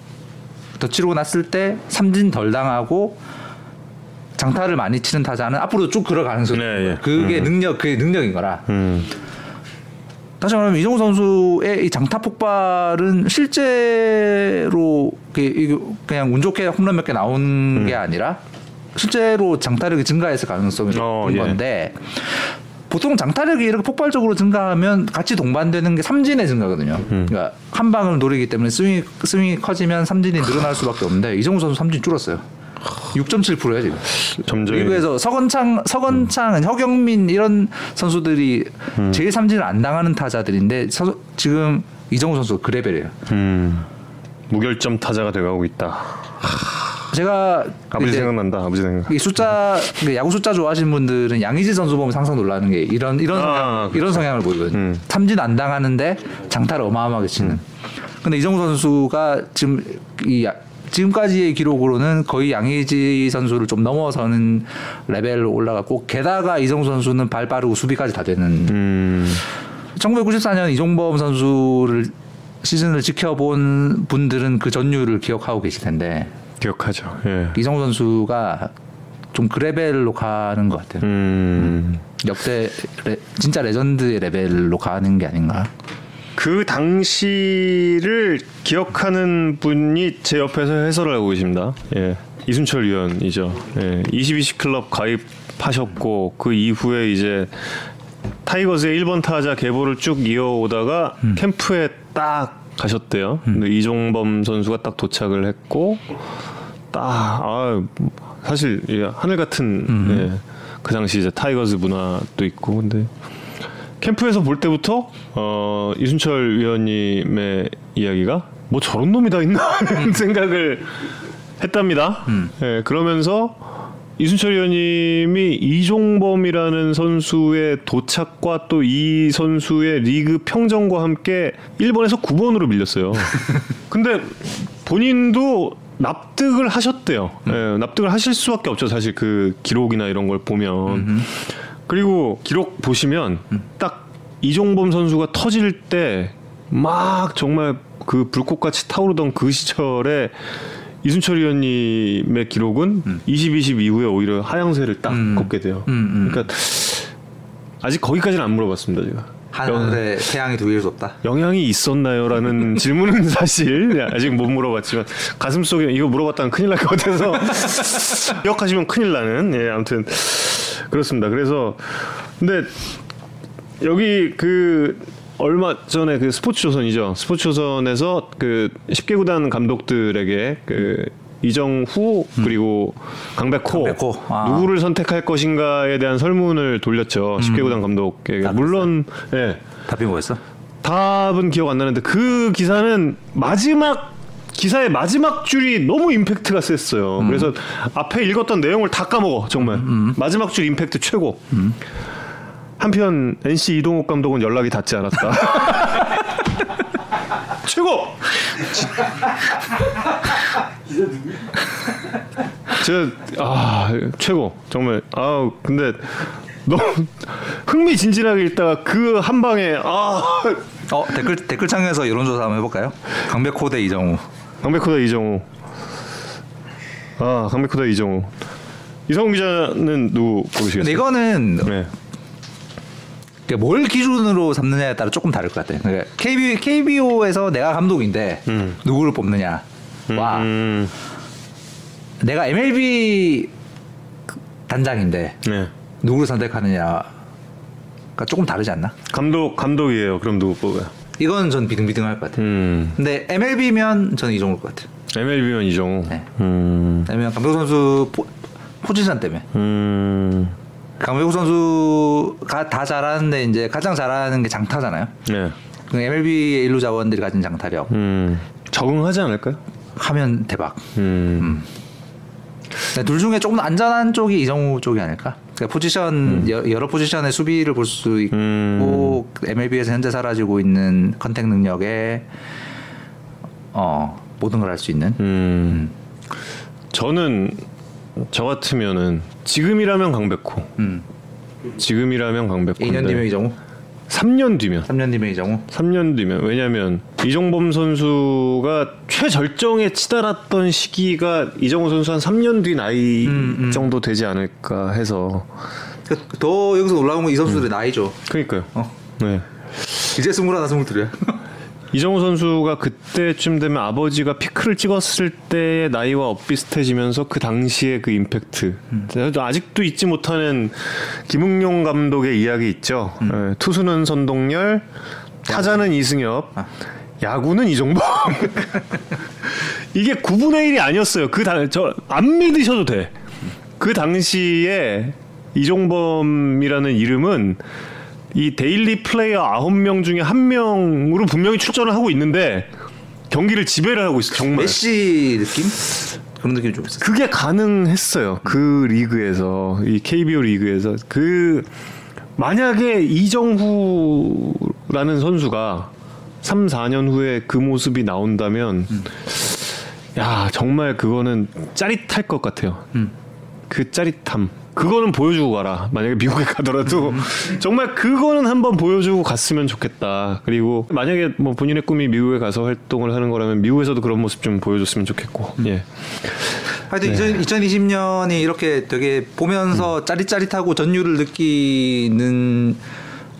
더 치르고 났을 때 삼진 덜 당하고 장타를 많이 치는 타자는 앞으로 쭉 걸어 가는 수 네, 예. 그게 능력 그게 능력인 거라. 음. 다시 말하면 이정우 선수의 이 장타 폭발은 실제로 그- 그냥 운 좋게 홈런 몇 개 나온 게 아니라 실제로 장타력이 증가했을 가능성이 어, 높은 예. 건데 보통 장타력이 이렇게 폭발적으로 증가하면 같이 동반되는 게 삼진의 증가거든요. 그러니까 한 방을 노리기 때문에 스윙이 스윙이 커지면 삼진이 늘어날 수밖에 없는데 이정우 선수 삼진 줄었어요. 6.7%야 지금. 점점 리그에서 서건창, 서건창, 허경민 이런 선수들이 제일 삼진을 안 당하는 타자들인데 서- 지금 이정우 선수가 그 레벨이에요. 음. 무결점 타자가 돼가고 있다. 제가 아버지 생각난다. 아버지 생각. 이 숫자 그 야구 숫자 좋아하시는 분들은 양의지 선수 보면 항상 놀라는 게 이런 이런 아, 성향, 그렇죠. 이런 성향을 보이거든요. 음. 삼진 안 당하는데 장타를 어마어마하게 치는. 근데 이정우 선수가 지금 이 야- 지금까지의 기록으로는 거의 양의지 선수를 좀 넘어서는 레벨로 올라갔고 게다가 이정우 선수는 발 빠르고 수비까지 다 되는 음. 1994년 이종범 선수를 시즌을 지켜본 분들은 그 전율을 기억하고 계실 텐데 기억하죠. 예. 이정후 선수가 좀 그 레벨로 가는 것 같아요. 음. 역대 레, 진짜 레전드의 레벨로 가는 게 아닌가. 그 당시를 기억하는 분이 제 옆에서 해설을 하고 계십니다. 예. 이순철 위원이죠. 예. 22시 클럽 가입하셨고 그 이후에 이제 타이거즈의 1번 타자 계보를 쭉 이어오다가 캠프에 딱 가셨대요. 근데 이종범 선수가 딱 도착을 했고 딱 아, 사실 예, 하늘 같은 예, 그 당시 이제 타이거즈 문화도 있고 근데 캠프에서 볼 때부터 어, 이순철 위원님의 이야기가 뭐 저런 놈이 다 있나 하는 *laughs* 생각을 했답니다. 예, 그러면서 이순철 위원님이 이종범이라는 선수의 도착과 또 이 선수의 리그 평정과 함께 1번에서 9번으로 밀렸어요. *laughs* 근데 본인도 납득을 하셨대요. 예, 납득을 하실 수밖에 없죠. 사실 그 기록이나 이런 걸 보면. 그리고 기록 보시면 딱 이종범 선수가 터질 때 막 정말 그 불꽃같이 타오르던 그 시절에 이순철 위원님의 기록은 20, 20 이후에 오히려 하향세를 딱 음. 걷게 돼요. 음, 음. 그러니까 아직 거기까지는 안 물어봤습니다, 제가. 하늘에 태양이 두 개일 수 없다. 영향이 있었나요?라는 *laughs* 질문은 사실 아직 못 물어봤지만 가슴 속에 이거 물어봤다면 큰일 날 것 같아서 *laughs* 기억하시면 큰일 나는 예 아무튼 그렇습니다. 그래서 근데 여기 그 얼마 전에 그 스포츠조선이죠. 스포츠조선에서 그 10개 구단 감독들에게 그 이정후 그리고 강백호, 강백호, 아. 누구를 선택할 것인가에 대한 설문을 돌렸죠. 10개 구단 감독에게. 다 물론 예. 답이 뭐였어? 답은 기억 안 나는데 그 기사는 마지막 기사의 마지막 줄이 너무 임팩트가 셌어요. 그래서 앞에 읽었던 내용을 다 까먹어 정말 마지막 줄 임팩트 최고. 한편 NC 이동욱 감독은 연락이 닿지 않았다. *laughs* 최고. 저아 최고 정말 아 근데 너무 흥미진진하게 읽다가 그 한 방에 아 어 댓글 댓글창에서 여론조사 한번 해볼까요? 강백호 대 이정우. 강백호다 이정우. 아 강백호다 이정우. 이성훈 기자는 누구 고르시겠어요? 이거는 네. 그뭘 기준으로 삼느냐에 따라 조금 다를 것 같아요. 그러니까 KB KBO에서 내가 감독인데 누구를 뽑느냐. 와 음, 내가 MLB 단장인데 네. 누구를 선택하느냐가 조금 다르지 않나? 감독 감독이에요. 그럼 누구 뽑아요? 이건 전 비등비등할 것 같아요. 음. 근데 MLB면 저는 이정우일 것 같아요. MLB면 이정우. 네. 음. 왜냐면 강백호 선수 포, 포지션 때문에 음. 강백호 선수가 다 잘하는데 이제 가장 잘하는 게 장타잖아요. 네. 그 MLB의 일루 자원들이 가진 장타력 음. 적응하지 않을까요? 하면 대박. 음. 근데 둘 중에 조금 더 안전한 쪽이 이정우 쪽이 아닐까? 그러니까 포지션 여, 여러 포지션의 수비를 볼 수 있고 음. MLB에서 현재 사라지고 있는 컨택 능력에 어 모든 걸 할 수 있는. 음. 저는 저 같으면은 지금이라면 강백호. 음. 지금이라면 강백호. 2년 뒤면 이정우, 3년 뒤면 3년 뒤면 이정우. 3년 뒤면 왜냐면 이정범 선수가 최절정에 치달았던 시기가 이정우 선수 한 3년 뒤 나이 음, 정도 되지 않을까 해서 그, 더 여기서 올라온 건 이 선수들의 나이죠. 그러니까요. 어. 네. 이제 스물하나 스물둘이야. 이정우 선수가 그때쯤 되면 아버지가 피크를 찍었을 때의 나이와 엇비슷해지면서 그 당시의 그 임팩트 제가 아직도 잊지 못하는 김응용 감독의 이야기 있죠. 예, 투수는 선동열, 타자는 이승엽, 야구는 이종범. *laughs* 이게 9분의 1이 아니었어요. 그저 안 믿으셔도 돼. 그 당시에 이종범이라는 이름은 이 daily player 9명 중에 한 명으로 분명히 출전을 하고 있는데 경기를 지배를 하고 있어 정말. 메시 느낌? 그런 느낌이 좀 있었어. 그게 가능했어요. 그 리그에서 이 KBO 리그에서 그 만약에 이정후라는 선수가 3, 4년 후에 그 모습이 나온다면 야, 정말 그거는 짜릿할 것 같아요. 그 짜릿함. 그거는 보여주고 가라. 만약에 미국에 가더라도 정말 그거는 한번 보여주고 갔으면 좋겠다. 그리고 만약에 뭐 본인의 꿈이 미국에 가서 활동을 하는 거라면 미국에서도 그런 모습 좀 보여줬으면 좋겠고. 예. 하여튼 2020년이 이렇게 되게 보면서 짜릿짜릿하고 전율을 느끼는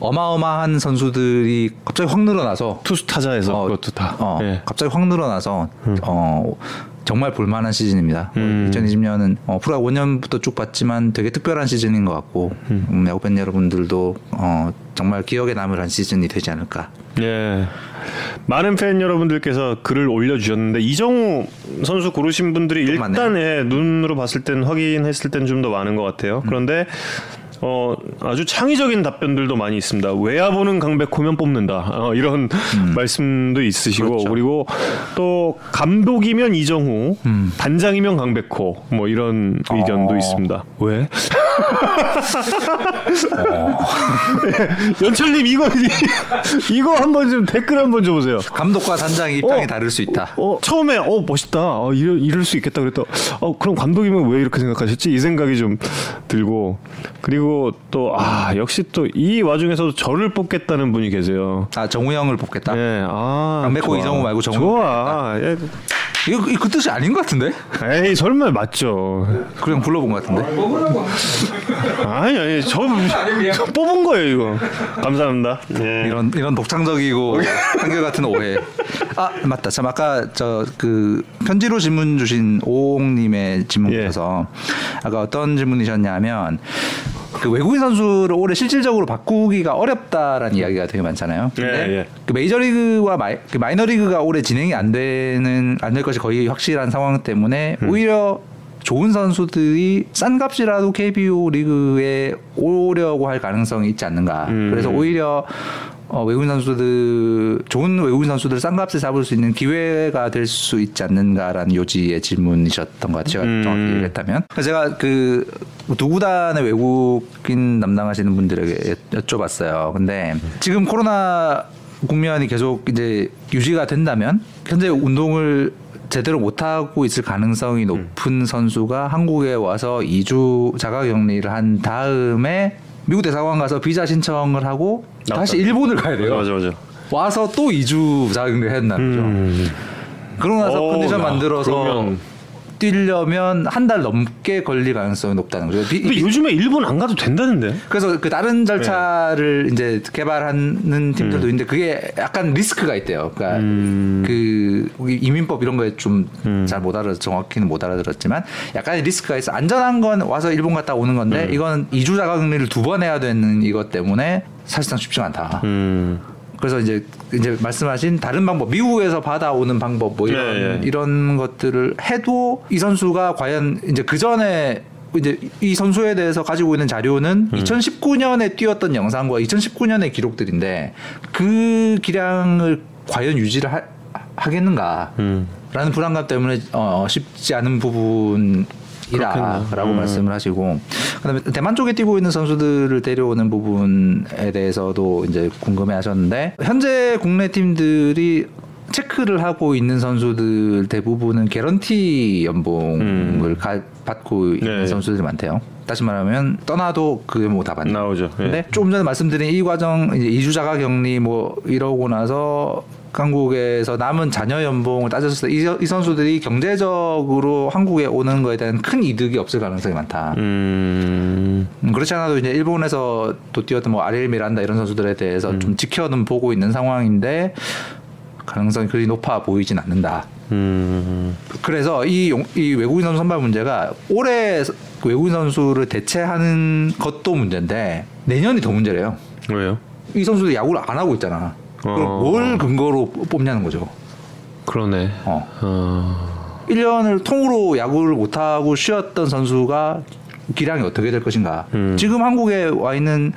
어마어마한 선수들이 갑자기 확 늘어나서 투수 타자에서 어, 그것도 다. 어, 예. 갑자기 확 늘어나서 어, 정말 볼만한 시즌입니다. 음. 2020년은 어, 프로가 5년부터 쭉 봤지만 되게 특별한 시즌인 것 같고 음, 야구 팬 여러분들도 어, 정말 기억에 남을 한 시즌이 되지 않을까. 예. 많은 팬 여러분들께서 글을 올려주셨는데 이정우 선수 고르신 분들이 좀 일단 예, 눈으로 봤을 땐 확인했을 땐 좀 더 많은 것 같아요. 그런데 어, 아주 창의적인 답변들도 많이 있습니다. 외야 보는 강백호면 뽑는다. 어, 이런 말씀도 있으시고 그렇죠. 그리고 또 감독이면 이정후, 단장이면 강백호 뭐 이런 의견도 어. 있습니다. 왜? *laughs* 연철님 이거 이거 한번 좀 댓글 한번 줘보세요. 감독과 단장의 입장이 어. 다를 수 있다. 어 처음에 어 멋있다. 어 이럴, 이럴 수 있겠다 그랬다. 어 그럼 감독이면 왜 이렇게 생각하셨지? 이 생각이 좀 들고 그리고 또 아 역시 또 이 와중에서도 저를 뽑겠다는 분이 계세요. 아 정우 형을 뽑겠다. 예, 아 강백호. 이정우 말고 정우 좋아. 예. 이거, 이거 그 뜻이 아닌 것 같은데? 에이 설마 맞죠? 그냥 불러본 것 같은데? 아니 아니 저, 저 뽑은 거예요 이거. 감사합니다. 예. 이런 이런 독창적이고 한결 같은 오해. 아 맞다. 참 아까 저 그 편지로 질문 주신 오홍님의 질문 예. 아까 어떤 질문이셨냐면 그 외국인 선수를 올해 실질적으로 바꾸기가 어렵다라는 이야기가 되게 많잖아요. 근데 예, 예. 그 메이저리그와 마이, 그 마이너리그가 올해 진행이 안 되는 안 될 것이 거의 확실한 상황 때문에 음. 오히려 좋은 선수들이 싼 값이라도 KBO 리그에 오려고 할 가능성이 있지 않는가. 음. 그래서 오히려 어, 외국인 선수들 좋은 외국인 선수들 싼 값에 잡을 수 있는 기회가 될 수 있지 않는가라는 요지의 질문이셨던 것 같아요. 음. 정확히 얘기했다면. 제가 그 두 구단의 외국인 담당하시는 분들에게 여- 여쭤봤어요. 근데 지금 코로나 국면이 계속 이제 유지가 된다면 현재 운동을 제대로 못하고 있을 가능성이 높은 선수가 한국에 와서 2주 자가 격리를 한 다음에 미국 대사관 가서 비자 신청을 하고 다시 나왔다. 일본을 가야 돼요. 맞아 맞아. 와서 또 2주 자가 격리를 해야 된다는 거죠. 음. 그러고 나서 어, 컨디션 야, 만들어서 그러면- 뛰려면 한 달 넘게 걸릴 가능성이 높다는 거죠. 비- 근데 요즘에 일본 안 가도 된다는데. 그래서 그 다른 절차를 네. 이제 개발하는 팀들도 음. 있는데 그게 약간 리스크가 있대요. 그러니까 그 우리 이민법 이런 거에 좀 음. 잘못 알아 정확히는 못 알아들었지만 약간의 리스크가 있어. 안전한 건 와서 일본 갔다 오는 건데 음. 이건 이주 자가 격리를 두 번 해야 되는 이것 때문에 사실상 쉽지가 않다. 음. 그래서 이제 이제 말씀하신 다른 방법, 미국에서 받아오는 방법 뭐 이런 네, 네. 이런 것들을 해도 이 선수가 과연 이제 그 전에 이제 이 선수에 대해서 가지고 있는 자료는 음. 2019년에 뛰었던 영상과 2019년의 기록들인데 그 기량을 과연 유지를 하, 하겠는가? 음. 라는 불안감 때문에 어, 쉽지 않은 부분 이다라고. 음. 말씀을 하시고 그다음에 대만 쪽에 뛰고 있는 선수들을 데려오는 부분에 대해서도 이제 궁금해하셨는데 현재 국내 팀들이 체크를 하고 있는 선수들 대부분은 개런티 연봉을 가- 받고 있는 음. 네. 선수들이 많대요. 다시 말하면 떠나도 그게 뭐 다 받는. 나오죠. 예. 근데 조금 전에 말씀드린 이 과정 이제 이주 자가 격리 뭐 이러고 나서 한국에서 남은 자녀 연봉을 따졌을 때 이 선수들이 경제적으로 한국에 오는 거에 대한 큰 이득이 없을 가능성이 많다. 음. 음, 그렇지 않아도 이제 일본에서 또 뛰었던 뭐 아리엘 미란다 이런 선수들에 대해서 좀 지켜는 보고 있는 상황인데 가능성이 그리 높아 보이진 않는다. 음. 그래서 이, 용- 이 외국인 선수 선발 문제가 올해 그 외국인 선수를 대체하는 것도 문제인데 내년이 더 문제래요. 왜요? 이 선수들 야구를 안 하고 있잖아. 그럼 어. 뭘 근거로 뽑냐는 거죠. 그러네. 어. 어. 1년을 통으로 야구를 못 하고 쉬었던 선수가 기량이 어떻게 될 것인가. 음. 지금 한국에 와 있는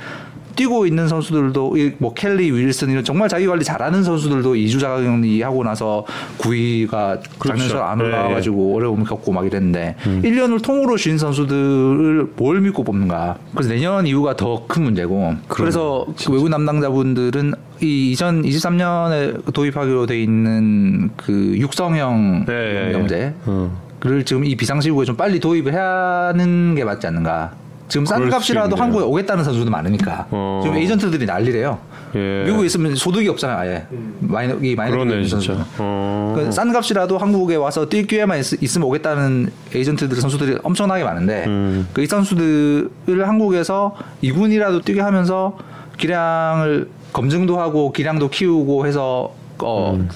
뛰고 있는 선수들도 이뭐 켈리, 윌슨 이런 정말 자기 관리 잘하는 선수들도 2주 자가격리 하고 나서 구위가 그렇죠. 작년처럼 안 예, 올라와가지고 어려움을 겪고 막 이랬는데 1년을 통으로 쉰 선수들을 뭘 믿고 뽑는가. 그래서 내년 이후가 더 큰 문제고. 그래서 그 외국 담당자분들은 이 2023년에 도입하기로 돼 있는 그 육성형 예, 예, 예. 영재 어. 를 지금 이 비상시국에 좀 빨리 도입을 하는 게 맞지 않는가. 지금 싼 값이라도. 한국에 오겠다는 선수도 많으니까. 어. 지금 에이전트들이 난리래요. 예. 미국에 있으면 소득이 없잖아요, 아예. 마이너, 이 마이너 그러네 진짜. 어. 그싼 값이라도 한국에 와서 뛸 기회만 있, 으면 오겠다는 에이전트들 선수들이 엄청나게 많은데 음. 그이 선수들을 한국에서 2군이라도 뛰게 하면서 기량을 검증도 하고 기량도 키우고 해서 어, 음.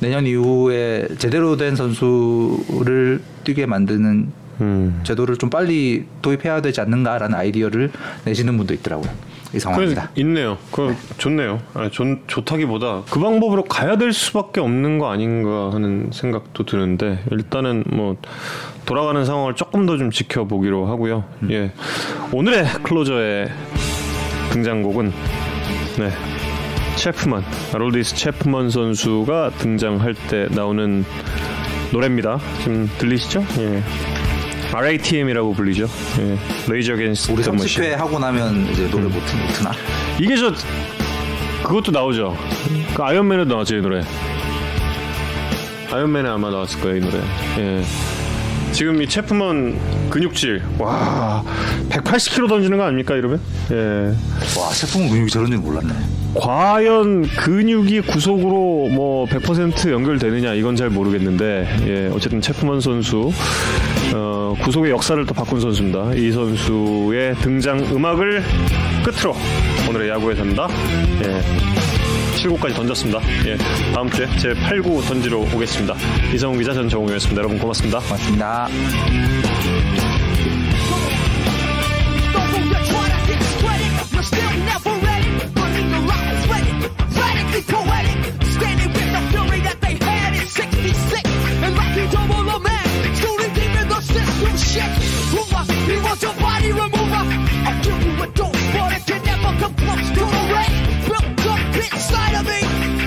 내년 이후에 제대로 된 선수를 뛰게 만드는 음. 제도를 좀 빨리 도입해야 되지 않는가라는 아이디어를 내시는 분도 있더라고요. 이 상황입니다. 있네요. 그 좋네요. 아, 좋, 좋다기보다 그 방법으로 가야 될 수밖에 없는 거 아닌가 하는 생각도 드는데 일단은 뭐 돌아가는 상황을 조금 더 좀 지켜보기로 하고요. 예, 오늘의 클로저의 등장곡은 네 체프만 아롤디스 체프만 선수가 등장할 때 나오는 노래입니다. 지금 들리시죠? 예. RATM이라고 불리죠. 예. Rage Against 우리 30회 하고 나면 이제 노래 못, 못 트나? 이게 저 그것도 나오죠. 그 아이언맨에도 나왔죠 이 노래. 아이언맨에 아마 나왔을 거예요 이 노래. 예. 지금 이 체프먼 근육질 와 180kg 던지는 거 아닙니까 이러면? 예. 와, 세풍은 근육이 저런 줄 몰랐네. 과연 근육이 구속으로 뭐 100% 연결되느냐 이건 잘 모르겠는데 예, 어쨌든 체프먼 선수 어, 구속의 역사를 또 바꾼 선수입니다. 이 선수의 등장 음악을 끝으로 오늘의 야구에 산다. 예. 7구까지 던졌습니다. 예, 다음 주에 제 8구 던지러 오겠습니다. 이성훈 기자 전 정우영이었습니다. 여러분 고맙습니다. 고맙습니다. shit. Who was it? He was your body remover. I give you a dose, but it can never come close to the ring. Inside of me.